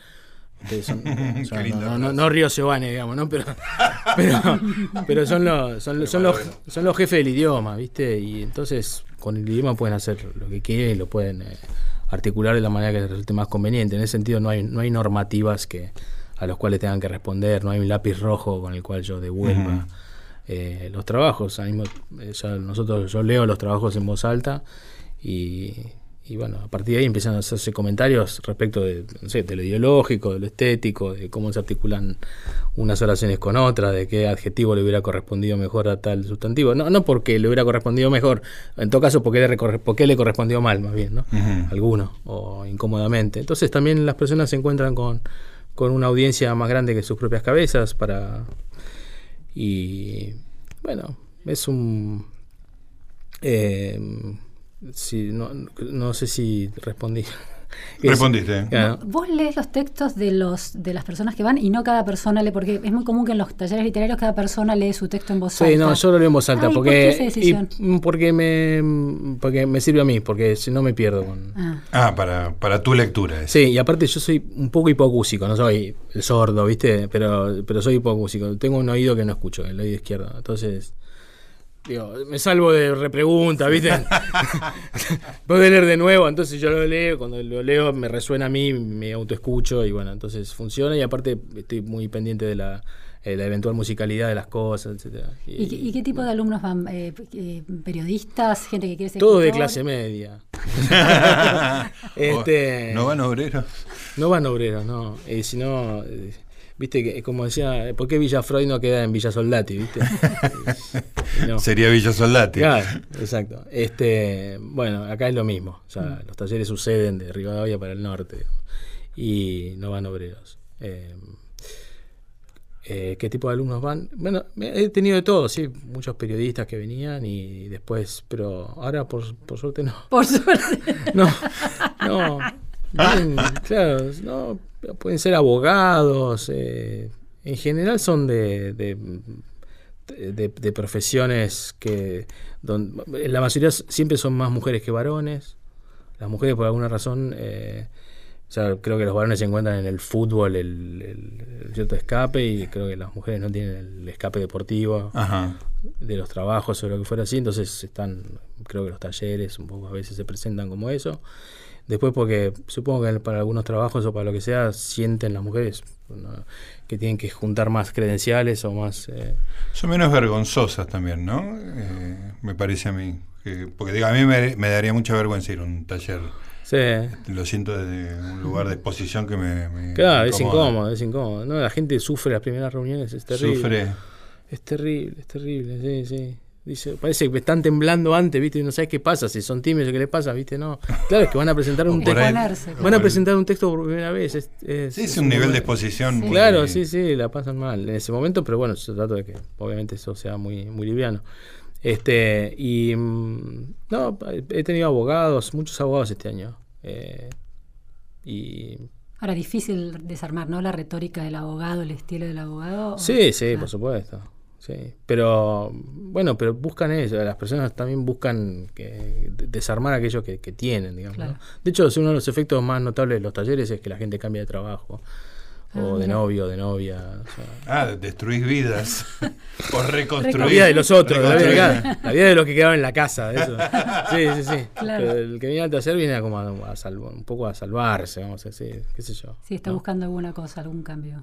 Ustedes son, no, no, frase. no Río Giovanni, digamos, ¿no? Pero, pero, pero son los, son, los- son los, son los jefes del idioma, ¿viste? Y entonces con el idioma pueden hacer lo que quieren y lo pueden eh, articular de la manera que les resulte más conveniente. En ese sentido no hay, no hay normativas que a los cuales tengan que responder, no hay un lápiz rojo con el cual yo devuelva. Eh, los trabajos. Mismo- eh, ya nosotros, yo leo los trabajos en voz alta y, y bueno, a partir de ahí empiezan a hacerse comentarios respecto de, no sé, de lo ideológico, de lo estético, de cómo se articulan unas oraciones con otras, de qué adjetivo le hubiera correspondido mejor a tal sustantivo. No, no porque le hubiera correspondido mejor, en todo caso porque le, porque le correspondió mal, más bien, ¿no? Alguno, o incómodamente. Entonces también las personas se encuentran con, con una audiencia más grande que sus propias cabezas para... Y bueno, es un... eh, sí, no, no sé si respondí. Es- Respondiste. Claro. Vos lees los textos de los de las personas que van y no cada persona lee, porque es muy común que en los talleres literarios cada persona lee su texto en voz alta. Sí, no, yo lo leo en voz alta Ay, ¿por porque qué esa decisión? y, porque me porque me sirve a mí, porque si no me pierdo con Ah. Ah, para, para tu lectura. es. Sí, y aparte yo soy un poco hipocúsico, no soy el sordo, ¿viste? Pero, pero soy hipocúsico. Tengo un oído que no escucho, el oído izquierdo. Entonces, digo, me salvo de repregunta, ¿viste? Puedo leer de nuevo, entonces yo lo leo, cuando lo leo me resuena a mí, me autoescucho y bueno, entonces funciona y aparte estoy muy pendiente de la, eh, la eventual musicalidad de las cosas, etcétera. ¿Y, qué- y qué tipo de alumnos van? Eh, eh, ¿Periodistas? ¿Gente que quiere ser Todo de clase media. Este- ¿No van obreros? No van obreros, no. Eh, si no, eh, viste que como decía, ¿por qué Villa Freud no queda en Villa Soldati, viste? Eh, no. Sería Villa Soldati. Claro, exacto. Este, bueno, acá es lo mismo. O sea, los talleres suceden de Rivadavia para el norte digamos, y no van obreros. Eh, Eh, ¿Qué tipo de alumnos van? Bueno, me- he tenido de todo, sí, muchos periodistas que venían y después, pero ahora por, por suerte no. Por suerte. No, no. Vienen, claro, no, pueden ser abogados. eh, en general son de, de, de- de profesiones que don- la mayoría siempre son más mujeres que varones. Las mujeres por alguna razón, eh, o sea, creo que los varones se encuentran en el fútbol el, el- el cierto escape y creo que las mujeres no tienen el escape deportivo Ajá. de los trabajos o lo que fuera así, entonces están, creo que los talleres un poco a veces se presentan como eso. Después porque supongo que para algunos trabajos o para lo que sea sienten las mujeres ¿no? que tienen que juntar más credenciales o más... eh, Son menos vergonzosas también, ¿no? Eh, me parece a mí. Que- porque digo, a mí me, me daría mucha vergüenza ir a un taller. sí, Lo siento desde un lugar de exposición que me. me claro, es incómodo, es incómodo. ¿no? La gente sufre las primeras reuniones, es terrible. Sufre. Es terrible, es terrible, sí, sí. Dice, parece que están temblando antes, ¿viste? Y no sabes qué pasa, si son tímidos, ¿qué les pasa? ¿Viste? No. Claro, es que van a presentar un texto. Van a presentar un texto por primera vez. Es, es- Sí, es es un nivel de exposición. muy- Claro, sí, sí, la pasan mal en ese momento, pero bueno, yo trato de que obviamente eso sea muy, muy liviano. Este, y mm, no, he tenido abogados, muchos abogados este año. eh, y Ahora, difícil desarmar, ¿no? La retórica del abogado, el estilo del abogado. sí, sí, Ah. por supuesto. Sí, pero bueno, pero buscan eso, las personas también buscan que, de- desarmar aquello que, que tienen, digamos. De hecho, es uno de los efectos más notables de los talleres es que la gente cambia de trabajo, Ah, o de novio, de novia. o sea, Ah, destruís vidas. o reconstruís. La vida de los otros, la vida de, reconstruís. acá, la vida de los que quedaron en la casa. Eso. Sí, sí, sí. Claro. Pero el que viene al taller viene como a, a salvo- un poco a salvarse, vamos a decir, qué sé yo. Sí, está ¿no? buscando alguna cosa, algún cambio.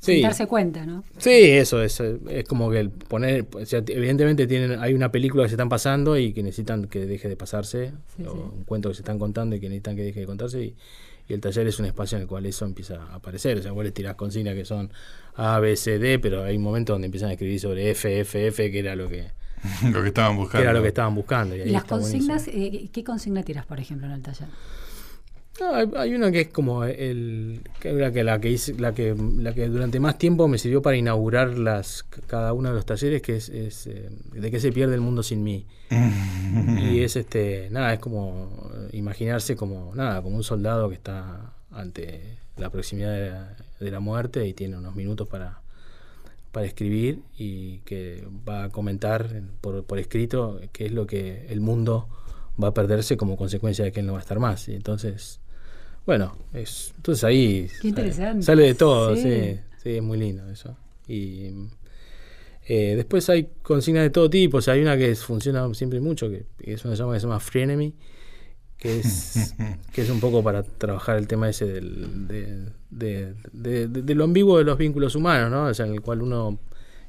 Sí. Sin darse cuenta, ¿no? Sí, eso es, es como que el poner, o sea, evidentemente tienen, hay una película que se están pasando y que necesitan que deje de pasarse, Sí, o sí. un cuento que se están contando y que necesitan que deje de contarse y, y el taller es un espacio en el cual eso empieza a aparecer, o sea, vos le tirás consignas que son A, B, C, D, pero hay un momento donde empiezan a escribir sobre F, F, F, que era lo que, lo que estaban que buscando. era lo que estaban buscando. Y, las consignas, eh, ¿qué consigna tiras, por ejemplo, en el taller? No, hay, hay una que es como el que era que la que hice, la que la que durante más tiempo me sirvió para inaugurar las cada uno de los talleres que es, es, eh, de qué se pierde el mundo sin mí y es este nada es como eh, imaginarse como nada como un soldado que está ante la proximidad de la, de la muerte y tiene unos minutos para para escribir y que va a comentar por, por escrito qué es lo que el mundo va a perderse como consecuencia de que él no va a estar más. Y entonces, bueno, es, entonces ahí Qué interesante. sale de todo, Sí. sí. sí, es muy lindo eso. Y eh, después hay consignas de todo tipo, o sea, hay una que funciona siempre mucho, que, que es una que se llama, que se llama Frenemy, que es, que es un poco para trabajar el tema ese del, de, de, de- de- de lo ambiguo de los vínculos humanos, ¿no? O sea, en el cual uno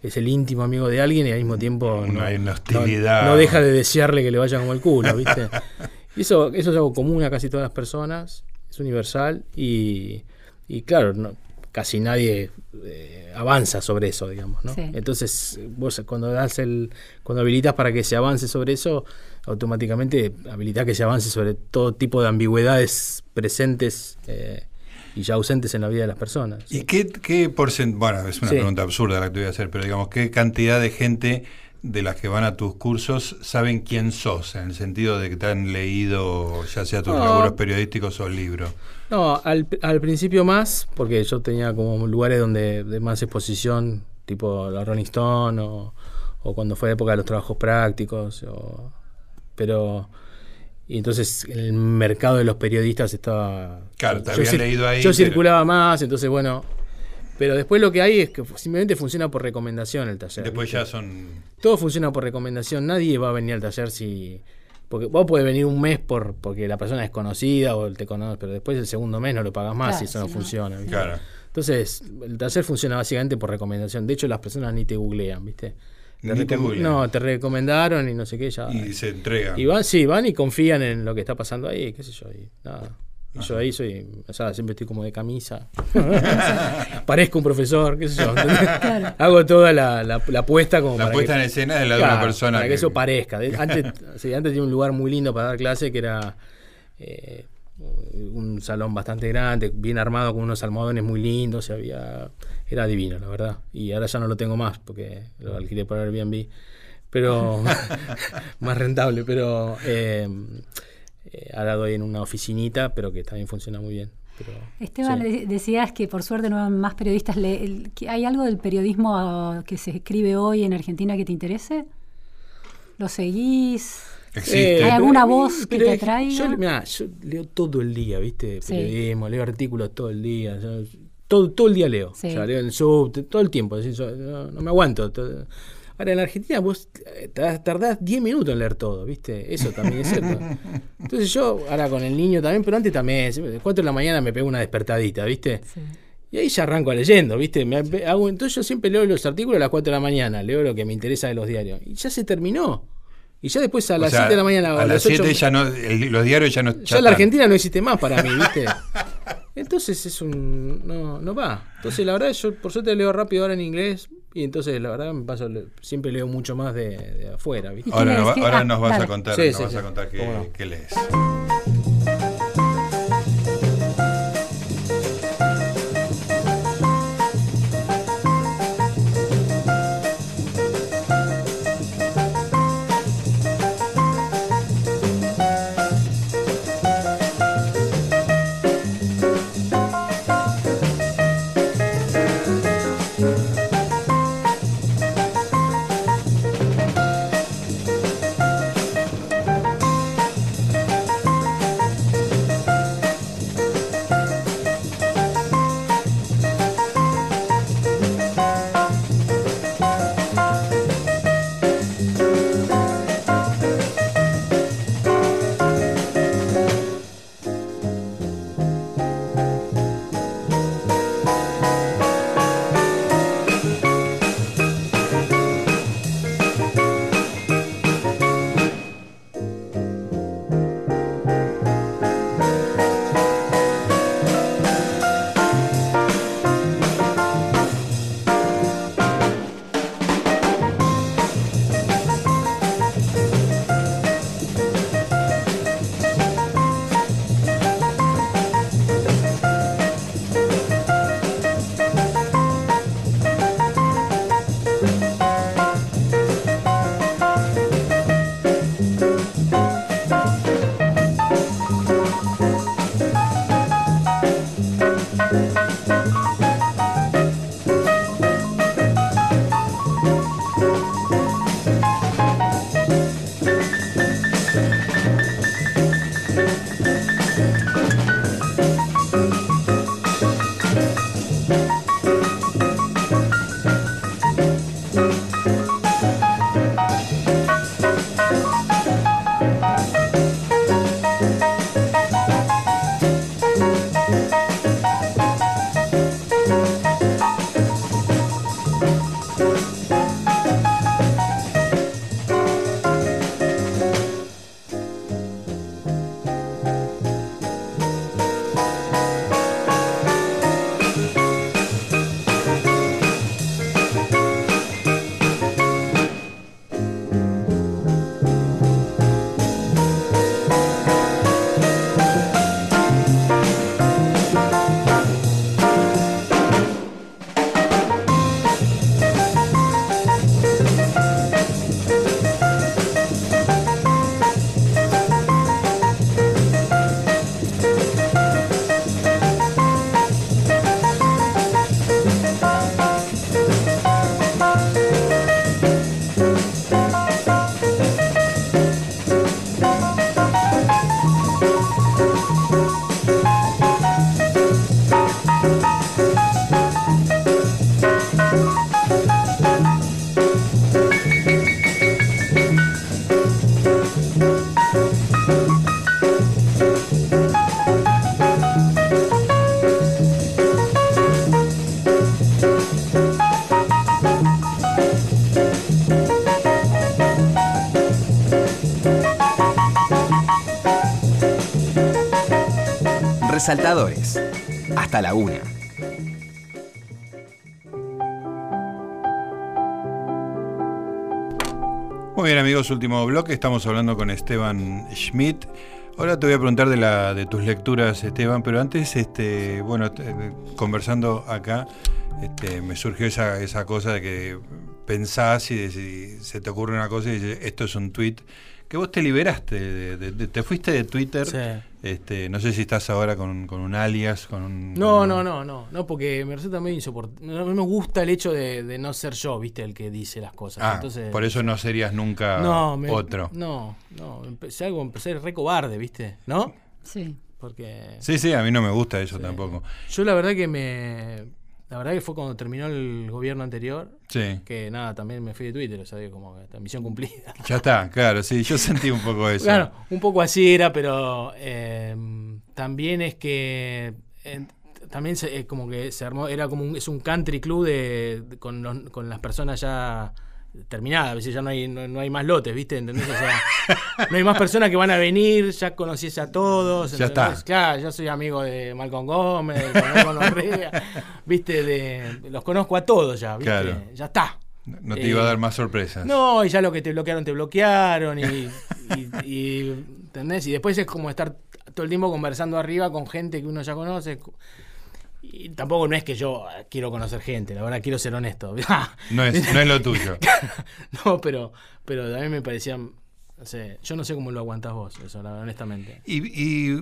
es el íntimo amigo de alguien y al mismo tiempo No no, hay una no- hostilidad. no deja de desearle que le vaya como el culo, ¿viste? Y eso, eso es algo común a casi todas las personas, es universal y, y claro, no- casi nadie eh, avanza sobre eso, digamos, ¿no? Sí. Entonces, vos cuando das el, cuando habilitas para que se avance sobre eso, automáticamente habilitas que se avance sobre todo tipo de ambigüedades presentes eh, y ya ausentes en la vida de las personas. ¿Y qué, qué porcentaje? Bueno, es una Sí. pregunta absurda la que te voy a hacer, pero digamos, ¿qué cantidad de gente de las que van a tus cursos saben quién sos? En el sentido de que te han leído ya sea tus No. laburos periodísticos o libros. No, al, al principio más, porque yo tenía como lugares donde de más exposición, tipo la Rolling Stone o, o cuando fue época de los trabajos prácticos, o- pero y entonces en el mercado de los periodistas estaba Claro, te yo habían leído ahí, yo pero- circulaba más, entonces bueno, pero después lo que hay es que simplemente funciona por recomendación el taller. Después ¿viste? ya son... Todo funciona por recomendación. Nadie va a venir al taller si. Porque vos podés venir un mes por porque la persona es conocida o te conoce, pero después el segundo mes no lo pagas más Claro, si eso no funciona. ¿viste? Claro. Entonces, el taller funciona básicamente por recomendación. De hecho, las personas ni te googlean, ¿viste? Ni te recom- googlean. No, te recomendaron y no sé qué, ya. Y se entregan. Y van, sí, van y confían en lo que está pasando ahí, qué sé yo, y nada. Y yo ahí soy, o sea, siempre estoy como de camisa. Parezco un profesor, qué sé yo. Hago toda la, la, la puesta como La para puesta que- en escena de la de una persona. Para que, eso parezca. Antes, sí, antes tenía un lugar muy lindo para dar clase que era. eh, un salón bastante grande, bien armado con unos almohadones muy lindos, y había, era divino, la verdad. Y ahora ya no lo tengo más porque lo alquilé por Airbnb, pero más rentable, pero eh, eh, ahora doy en una oficinita, pero que también funciona muy bien. Pero, Esteban, sí. de- decías que por suerte no hay más periodistas. le- el- que ¿Hay algo del periodismo ah, que se escribe hoy en Argentina que te interese? ¿Lo seguís? Existe. ¿Hay alguna voz que pero te atraiga? Yo, mirá, yo leo todo el día, ¿viste? Sí. Periodismo, leo artículos todo el día. yo- todo, todo el día leo. Sí. O sea, leo en el sub, todo el tiempo. así, yo- no, no me aguanto. todo. Ahora, en Argentina vos eh, tardás- tardás 10 minutos en leer todo, ¿viste? Eso también es cierto. Entonces yo, ahora con el niño también, pero antes también, de 4 de la mañana me pego una despertadita, ¿viste? Sí. Y ahí ya arranco leyendo, ¿viste? Me hago, entonces yo siempre leo los artículos a las 4 de la mañana, leo lo que me interesa de los diarios. Y ya se terminó. Y ya después a las sea, 7 de la mañana o A las 7 8, ya no, el- los diarios ya no. ya están. la Argentina no existe más para mí, ¿viste? Entonces es un. No, no va. Entonces la verdad, yo por suerte leo rápido ahora en inglés. Y entonces la verdad me paso. le- Siempre leo mucho más de, de afuera, ¿viste? ¿Y qué Ahora, ahora Ah, nos vas dale. a contar, Sí, nos sí, vas sí. a contar qué lees. Resaltadores. Hasta la una. Muy bien amigos, último bloque. Estamos hablando con Esteban Schmidt. Ahora te voy a preguntar de la de tus lecturas, Esteban, pero antes, este, bueno, eh, conversando acá, este, me surgió esa, esa cosa de que pensás y, deci- se te ocurre una cosa y dices, esto es un tweet, que vos te liberaste, de- de- de- te fuiste de Twitter, Sí. Este, no sé si estás ahora con, con un alias, con un... No, con no, un- no, no, no, porque me resulta muy insoportable. No, no me gusta el hecho de, de no ser yo, viste, el que dice las cosas. Ah, Entonces, por eso no serías nunca no, me- otro. No, no, empecé algo, empecé re cobarde, viste, ¿no? Sí. Porque Sí, sí, a mí no me gusta eso tampoco. yo la verdad que me... La verdad que fue cuando terminó el gobierno anterior, Sí. que nada, también me fui de Twitter, o sea, como misión cumplida. Ya está, claro, sí, yo sentí un poco eso. Claro, un poco así era, pero eh, también es que eh, también se- eh, como que se armó, era como un, es un country club de, de- con, los- con las personas ya terminadas, a veces ya no hay, no, no hay más lotes, ¿viste? ¿Entendés? O sea, no hay más personas que van a venir, ya conocí a todos. Ya ¿entendés? está. Claro, yo soy amigo de Malcolm Gómez, de Malcolm Orrea, ¿viste? De, los conozco a todos ya, ¿viste? Claro. Ya está. No te iba a dar más sorpresas. No, y ya lo que te bloquearon, te bloquearon. Y, y- y- ¿entendés? Y después es como estar todo el tiempo conversando arriba con gente que uno ya conoce. Y tampoco no es que yo eh, quiero conocer gente, la verdad quiero ser honesto. No es, no es lo tuyo. no, pero, pero a mí me parecía. no sé, yo no sé cómo lo aguantás vos, eso, la verdad, honestamente. Y, y,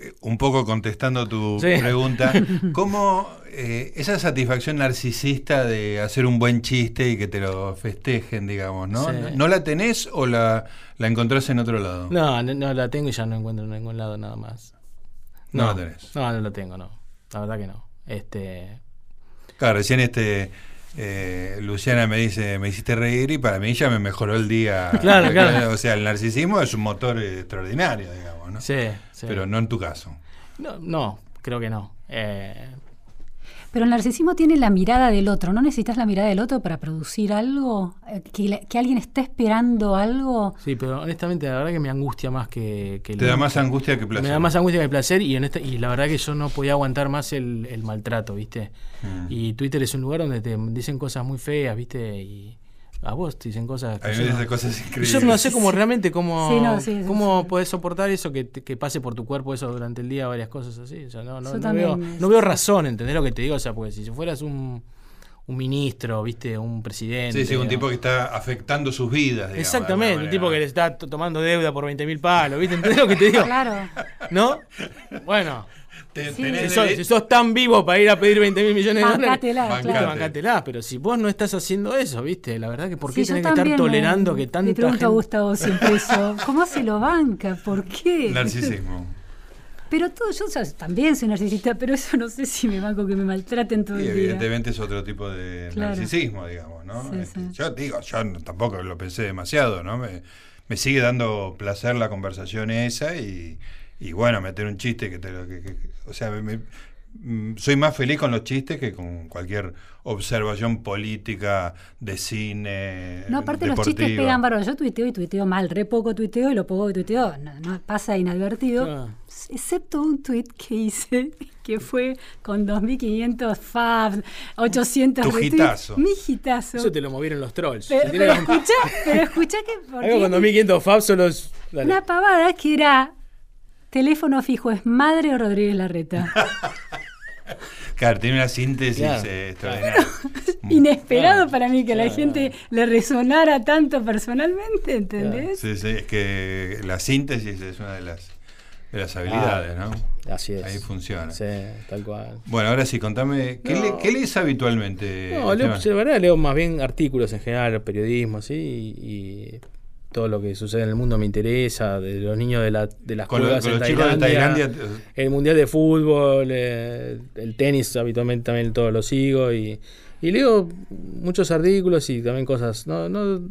eh, un poco contestando tu Sí. pregunta, ¿cómo eh, esa satisfacción narcisista de hacer un buen chiste y que te lo festejen, digamos, ¿no? Sí. ¿No, la tenés o la, la encontrás en otro lado? No, no, no la tengo y ya no encuentro en ningún lado nada más. No la tenés. No, no la tengo, no. La verdad que no. Este. Claro, recién este eh, Luciana me dice, me hiciste reír y para mí ya me mejoró el día. Claro, claro. O sea, el narcisismo es un motor extraordinario, digamos, ¿no? Sí, sí. Pero no en tu caso. No, no, creo que no. Eh, Pero el narcisismo tiene la mirada del otro. ¿No necesitas la mirada del otro para producir algo? Eh, ¿Que, la- que alguien está esperando algo? sí, pero honestamente, la verdad que me angustia más que. que Te lo- da más angustia que placer. Me da más angustia que placer y, honesta- y la verdad que yo no podía aguantar más el, el maltrato, ¿viste? Mm. Y Twitter es un lugar donde te dicen cosas muy feas, ¿viste? Y a vos te dicen cosas. que A mí yo me no- dice cosas increíbles. yo no sé cómo realmente cómo, Sí, no, sí, sí, cómo sí. podés soportar eso que, que pase por tu cuerpo eso durante el día, varias cosas así. O sea, no, no, veo, no veo razón, ¿entendés lo que te digo? O sea, porque si fueras un, un ministro, ¿viste? Un presidente. Sí, sí, un tipo que está afectando sus vidas. digamos, Exactamente, un tipo que le está tomando deuda por 20 mil palos, ¿viste? ¿Entendés lo que te digo? Claro. ¿No? Bueno, Te- Sí. tenés si sos, si sos tan vivo para ir a pedir 20 mil millones de dólares, claro. pero si vos no estás haciendo eso, ¿viste? La verdad que ¿por Sí, qué yo tenés que estar tolerando me- que tanta pregunto gente... a Gustavo siempre eso. ¿Cómo se lo banca? ¿Por qué? Narcisismo. Pero todo, yo o sea, también soy narcisista, pero eso no sé si me banco que me maltraten todo Y el día. evidentemente es otro tipo de Claro. narcisismo, digamos, ¿no? Sí, Este, sí. Yo digo, yo tampoco lo pensé demasiado, ¿no? Me, me sigue dando placer la conversación esa y, y bueno, meter un chiste que te lo... que- que- o sea, me- mm, soy más feliz con los chistes que con cualquier observación política de cine. No, aparte los chistes pegan bárbaro. Yo tuiteo y tuiteo mal, re poco tuiteo y lo poco que tuiteo no, no pasa inadvertido. Claro. Excepto un tuit que hice que fue con 2.500 faps, 800 Tu hitazo. Mi hitazo. Eso te lo movieron los trolls. Pero, pero escuchá, pero escuchá que... por Algo qué- con 2500 fab solo es... dale. Una pavada que era teléfono fijo, ¿es madre o Rodríguez Larreta? Claro, tiene una síntesis Claro, eh, extraordinaria. Inesperado Claro, para mí que la claro. gente le resonara tanto personalmente, ¿entendés? Sí, sí, es que la síntesis es una de las, de las habilidades, ¿no? Así es. Ahí funciona. Sí, tal cual. Bueno, ahora sí, contame, ¿qué, No. le- qué lees habitualmente? No, leo, la verdad leo más bien artículos en general, periodismo, sí, y, y todo lo que sucede en el mundo me interesa, de los niños de, la, de las Con, lo- con en los chicos de Tailandia, Tailandia, el mundial de fútbol, eh, el tenis habitualmente también todo lo sigo y, y leo muchos artículos y también cosas, no, no,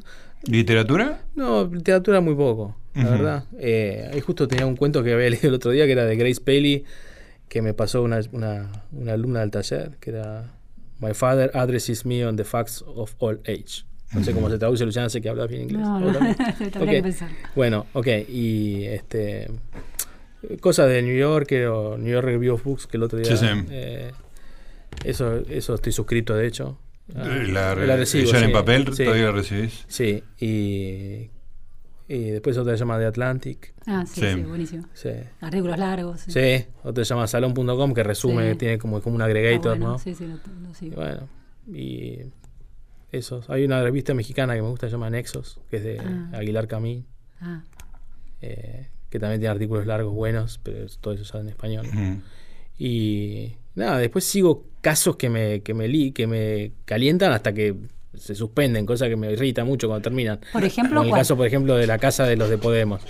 ¿literatura? no literatura muy poco, la Ujú. verdad. Eh, ahí justo tenía un cuento que había leído el otro día que era de Grace Paley, que me pasó una, una, una alumna del taller, que era My father addresses me on the facts of all age. No sé cómo se traduce, Luciana, sé que hablas bien inglés. No, no, Hola. tendría Ok. que pensar. Bueno, ok, y este cosas de New Yorker o New York Review of Books que el otro día Sí, sí. eh, eso eso estoy suscrito de hecho Ah, la, la recibo, edición en sí, papel sí. todavía la recibís. Sí, y Y después otra se llama The Atlantic. Ah, sí, Sí. sí, buenísimo. Sí. Artículos largos. Sí. Sí, otra se llama salón.com que resume, Sí. que tiene como, como un agregator, bueno, ¿no? Sí, sí, lo, lo sigo. bueno, y eso. Hay una revista mexicana que me gusta, se llama Nexos, que es de Ah. Aguilar Camín, Ah, eh, que también tiene artículos largos buenos, pero todo eso está en español. Ujú. Y nada, después sigo casos que me, que me, li- que me calientan hasta que se suspenden, cosa que me irrita mucho cuando terminan. Por ejemplo, Como el ¿cuál? caso, por ejemplo, de la casa de los de Podemos.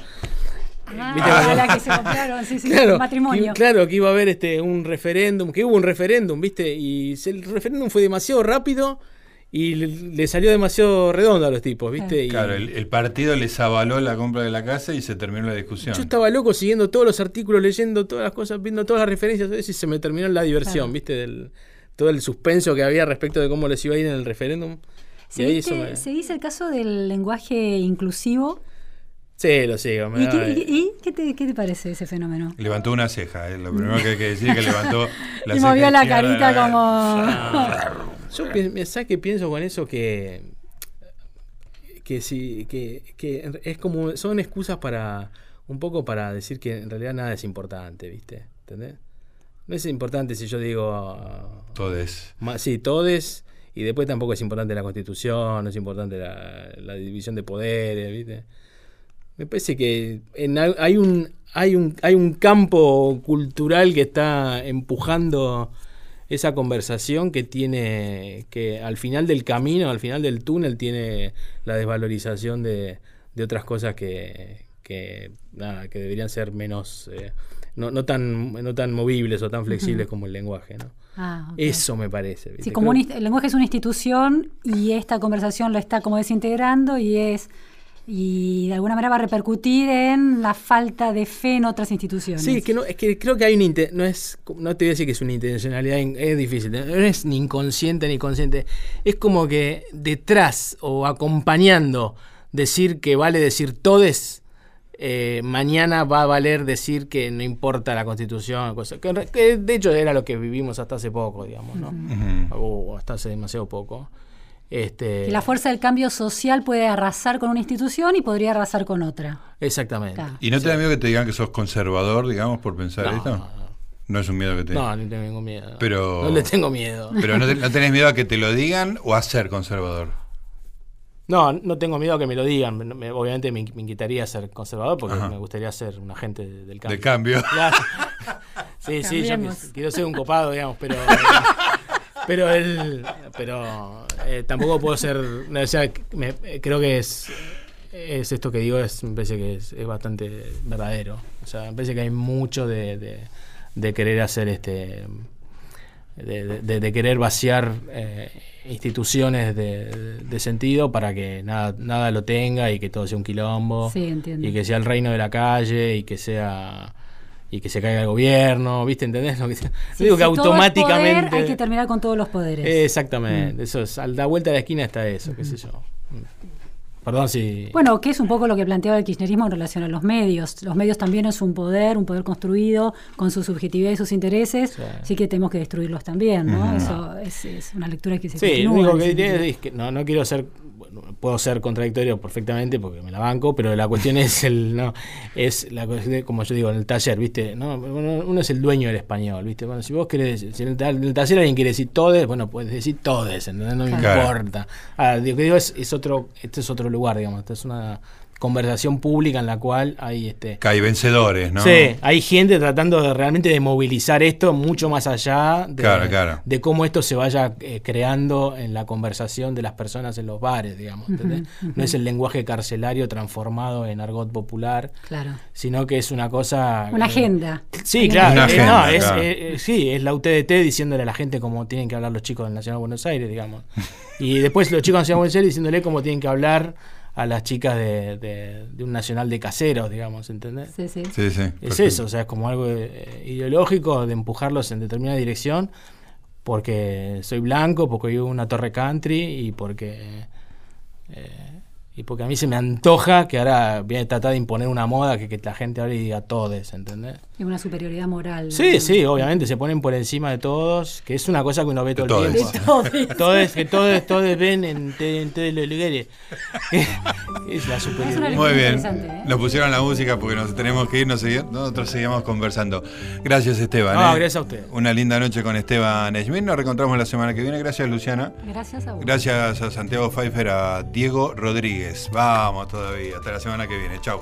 Ah, ¿Viste cuando- la que se compraron, sí, sí, Claro, matrimonio. que- claro, que iba a haber este un referéndum, que hubo un referéndum, ¿viste? Y el referéndum fue demasiado rápido y le, le salió demasiado redondo a los tipos, ¿viste? Y Claro, el, el partido les avaló la compra de la casa y se terminó la discusión. yo estaba loco siguiendo todos los artículos, leyendo todas las cosas, viendo todas las referencias, y se me terminó la diversión, Claro. ¿viste? Del, todo el suspenso que había respecto de cómo les iba a ir en el referéndum. Y ¿Seguiste, me- seguís el caso del lenguaje inclusivo? Sí, lo sigo. me ¿Y, da- qué, y- y qué te, qué te parece ese fenómeno? Levantó una ceja, es lo primero que hay que decir es que levantó la y ceja movió la carita como... Yo ¿sabes qué pienso con eso? Que, que, sí, que, que es como son excusas para un poco para decir que en realidad nada es importante, ¿viste? ¿Entendés? No es importante si yo digo ah, Todes. sí, todes y después tampoco es importante la constitución, no es importante la, la división de poderes, ¿viste? Me parece que en hay un hay un hay un campo cultural que está empujando esa conversación que tiene que al final del camino, al final del túnel tiene la desvalorización de, de otras cosas que, que, nada, que deberían ser menos eh, no, no tan no tan movibles o tan flexibles como el lenguaje, ¿no? Ah. Eso me parece. ¿viste? Sí, como Creo- el lenguaje es una institución y esta conversación lo está como desintegrando y es y de alguna manera va a repercutir en la falta de fe en otras instituciones. Sí, es que, no, es que creo que hay inte- no es no te voy a decir que es una intencionalidad, in- es difícil, no es ni inconsciente ni consciente, es como que detrás o acompañando decir que vale decir todes, eh, mañana va a valer decir que no importa la constitución, cosa, que de hecho era lo que vivimos hasta hace poco, digamos, ¿no? O hasta hace demasiado poco. Este, Que la fuerza del cambio social puede arrasar con una institución y podría arrasar con otra. Exactamente. Claro. ¿Y no te da miedo que te digan que sos conservador, digamos, por pensar No, esto? no, no. No es un miedo que te No, no tengo ningún miedo. Pero- No le tengo miedo. Pero no, te- no tenés miedo a que te lo digan o a ser conservador. No, no tengo miedo a que me lo digan. Me- me- obviamente me, me inquietaría ser conservador porque Ajá. me gustaría ser un agente de- del cambio. De cambio. Claro. Sí, sí, yo quiero ser un copado, digamos, pero. Pero el, pero eh, tampoco puedo ser. no, o sea, me- creo que es. Es esto que digo, es, me parece que es, es bastante verdadero. O sea, me parece que hay mucho de, de, de querer hacer este. De, de- de querer vaciar eh, instituciones de, de sentido para que nada, nada lo tenga y que todo sea un quilombo Sí, entiendo. y que sea el reino de la calle y que sea y que se caiga el gobierno, ¿viste? ¿Entendés? Lo que sea- Sí, digo si que automáticamente poder, hay que terminar con todos los poderes. Exactamente, eso es, a la vuelta de la esquina está eso, qué sé yo. Perdón si Bueno, que es un poco lo que planteaba el kirchnerismo en relación a los medios. Los medios también es un poder, un poder construido con su subjetividad y sus intereses, Sí. así que tenemos que destruirlos también, ¿no? Eso es, es una lectura que se Sí, lo único que sentido. es que no, no quiero ser, puedo ser contradictorio perfectamente porque me la banco, pero la cuestión es el, no, es la cuestión de, como yo digo, en el taller, ¿viste? No, uno es el dueño del español, ¿viste? Bueno, si vos querés, si en el, en el taller alguien quiere decir todes, bueno, puedes decir todes, ¿entendés? No me Claro. importa. Ah, lo que digo es, es otro, este es otro lugar, digamos, esta es una conversación pública en la cual hay este Que hay vencedores, ¿no? Sí, hay gente tratando de realmente de movilizar esto mucho más allá de, Claro, claro. de cómo esto se vaya eh, creando en la conversación de las personas en los bares, digamos. ¿entendés? No es el lenguaje carcelario transformado en argot popular, Claro. sino que es una cosa... Una eh, agenda. Sí, claro. Una eh, agenda, no, es, claro. eh, eh, sí, es la UTDT diciéndole a la gente cómo tienen que hablar los chicos del Nacional de Buenos Aires, digamos. Y después los chicos del Nacional de Buenos Aires diciéndole cómo tienen que hablar a las chicas de, de- de un Nacional de Caseros, digamos, ¿entendés? Sí, sí. Sí, sí. Es perfecto. eso, o sea, es como algo eh, ideológico de empujarlos en determinada dirección porque soy blanco, porque vivo en una torre country y porque eh, Y porque a mí se me antoja que ahora viene a tratar de imponer una moda que, que la gente ahora y diga todes, ¿entendés? Es una superioridad moral. Sí, sí, obviamente se ponen por encima de todos, que es una cosa que uno ve todo el todes. tiempo. De todes. Todos, que todos, todos ven en, te- en todos los lugares. es la superioridad. Muy bien. ¿eh? Nos pusieron la música porque nos tenemos que ir, nos segui- nosotros seguimos conversando. Gracias, Esteban. No, ¿eh? gracias a usted. Una linda noche con Esteban Schmidt. Nos reencontramos la semana que viene. Gracias, Luciana. Gracias a vos. Gracias a Santiago Pfeiffer, a Diego Vamos todavía. Hasta la semana que viene. Chau.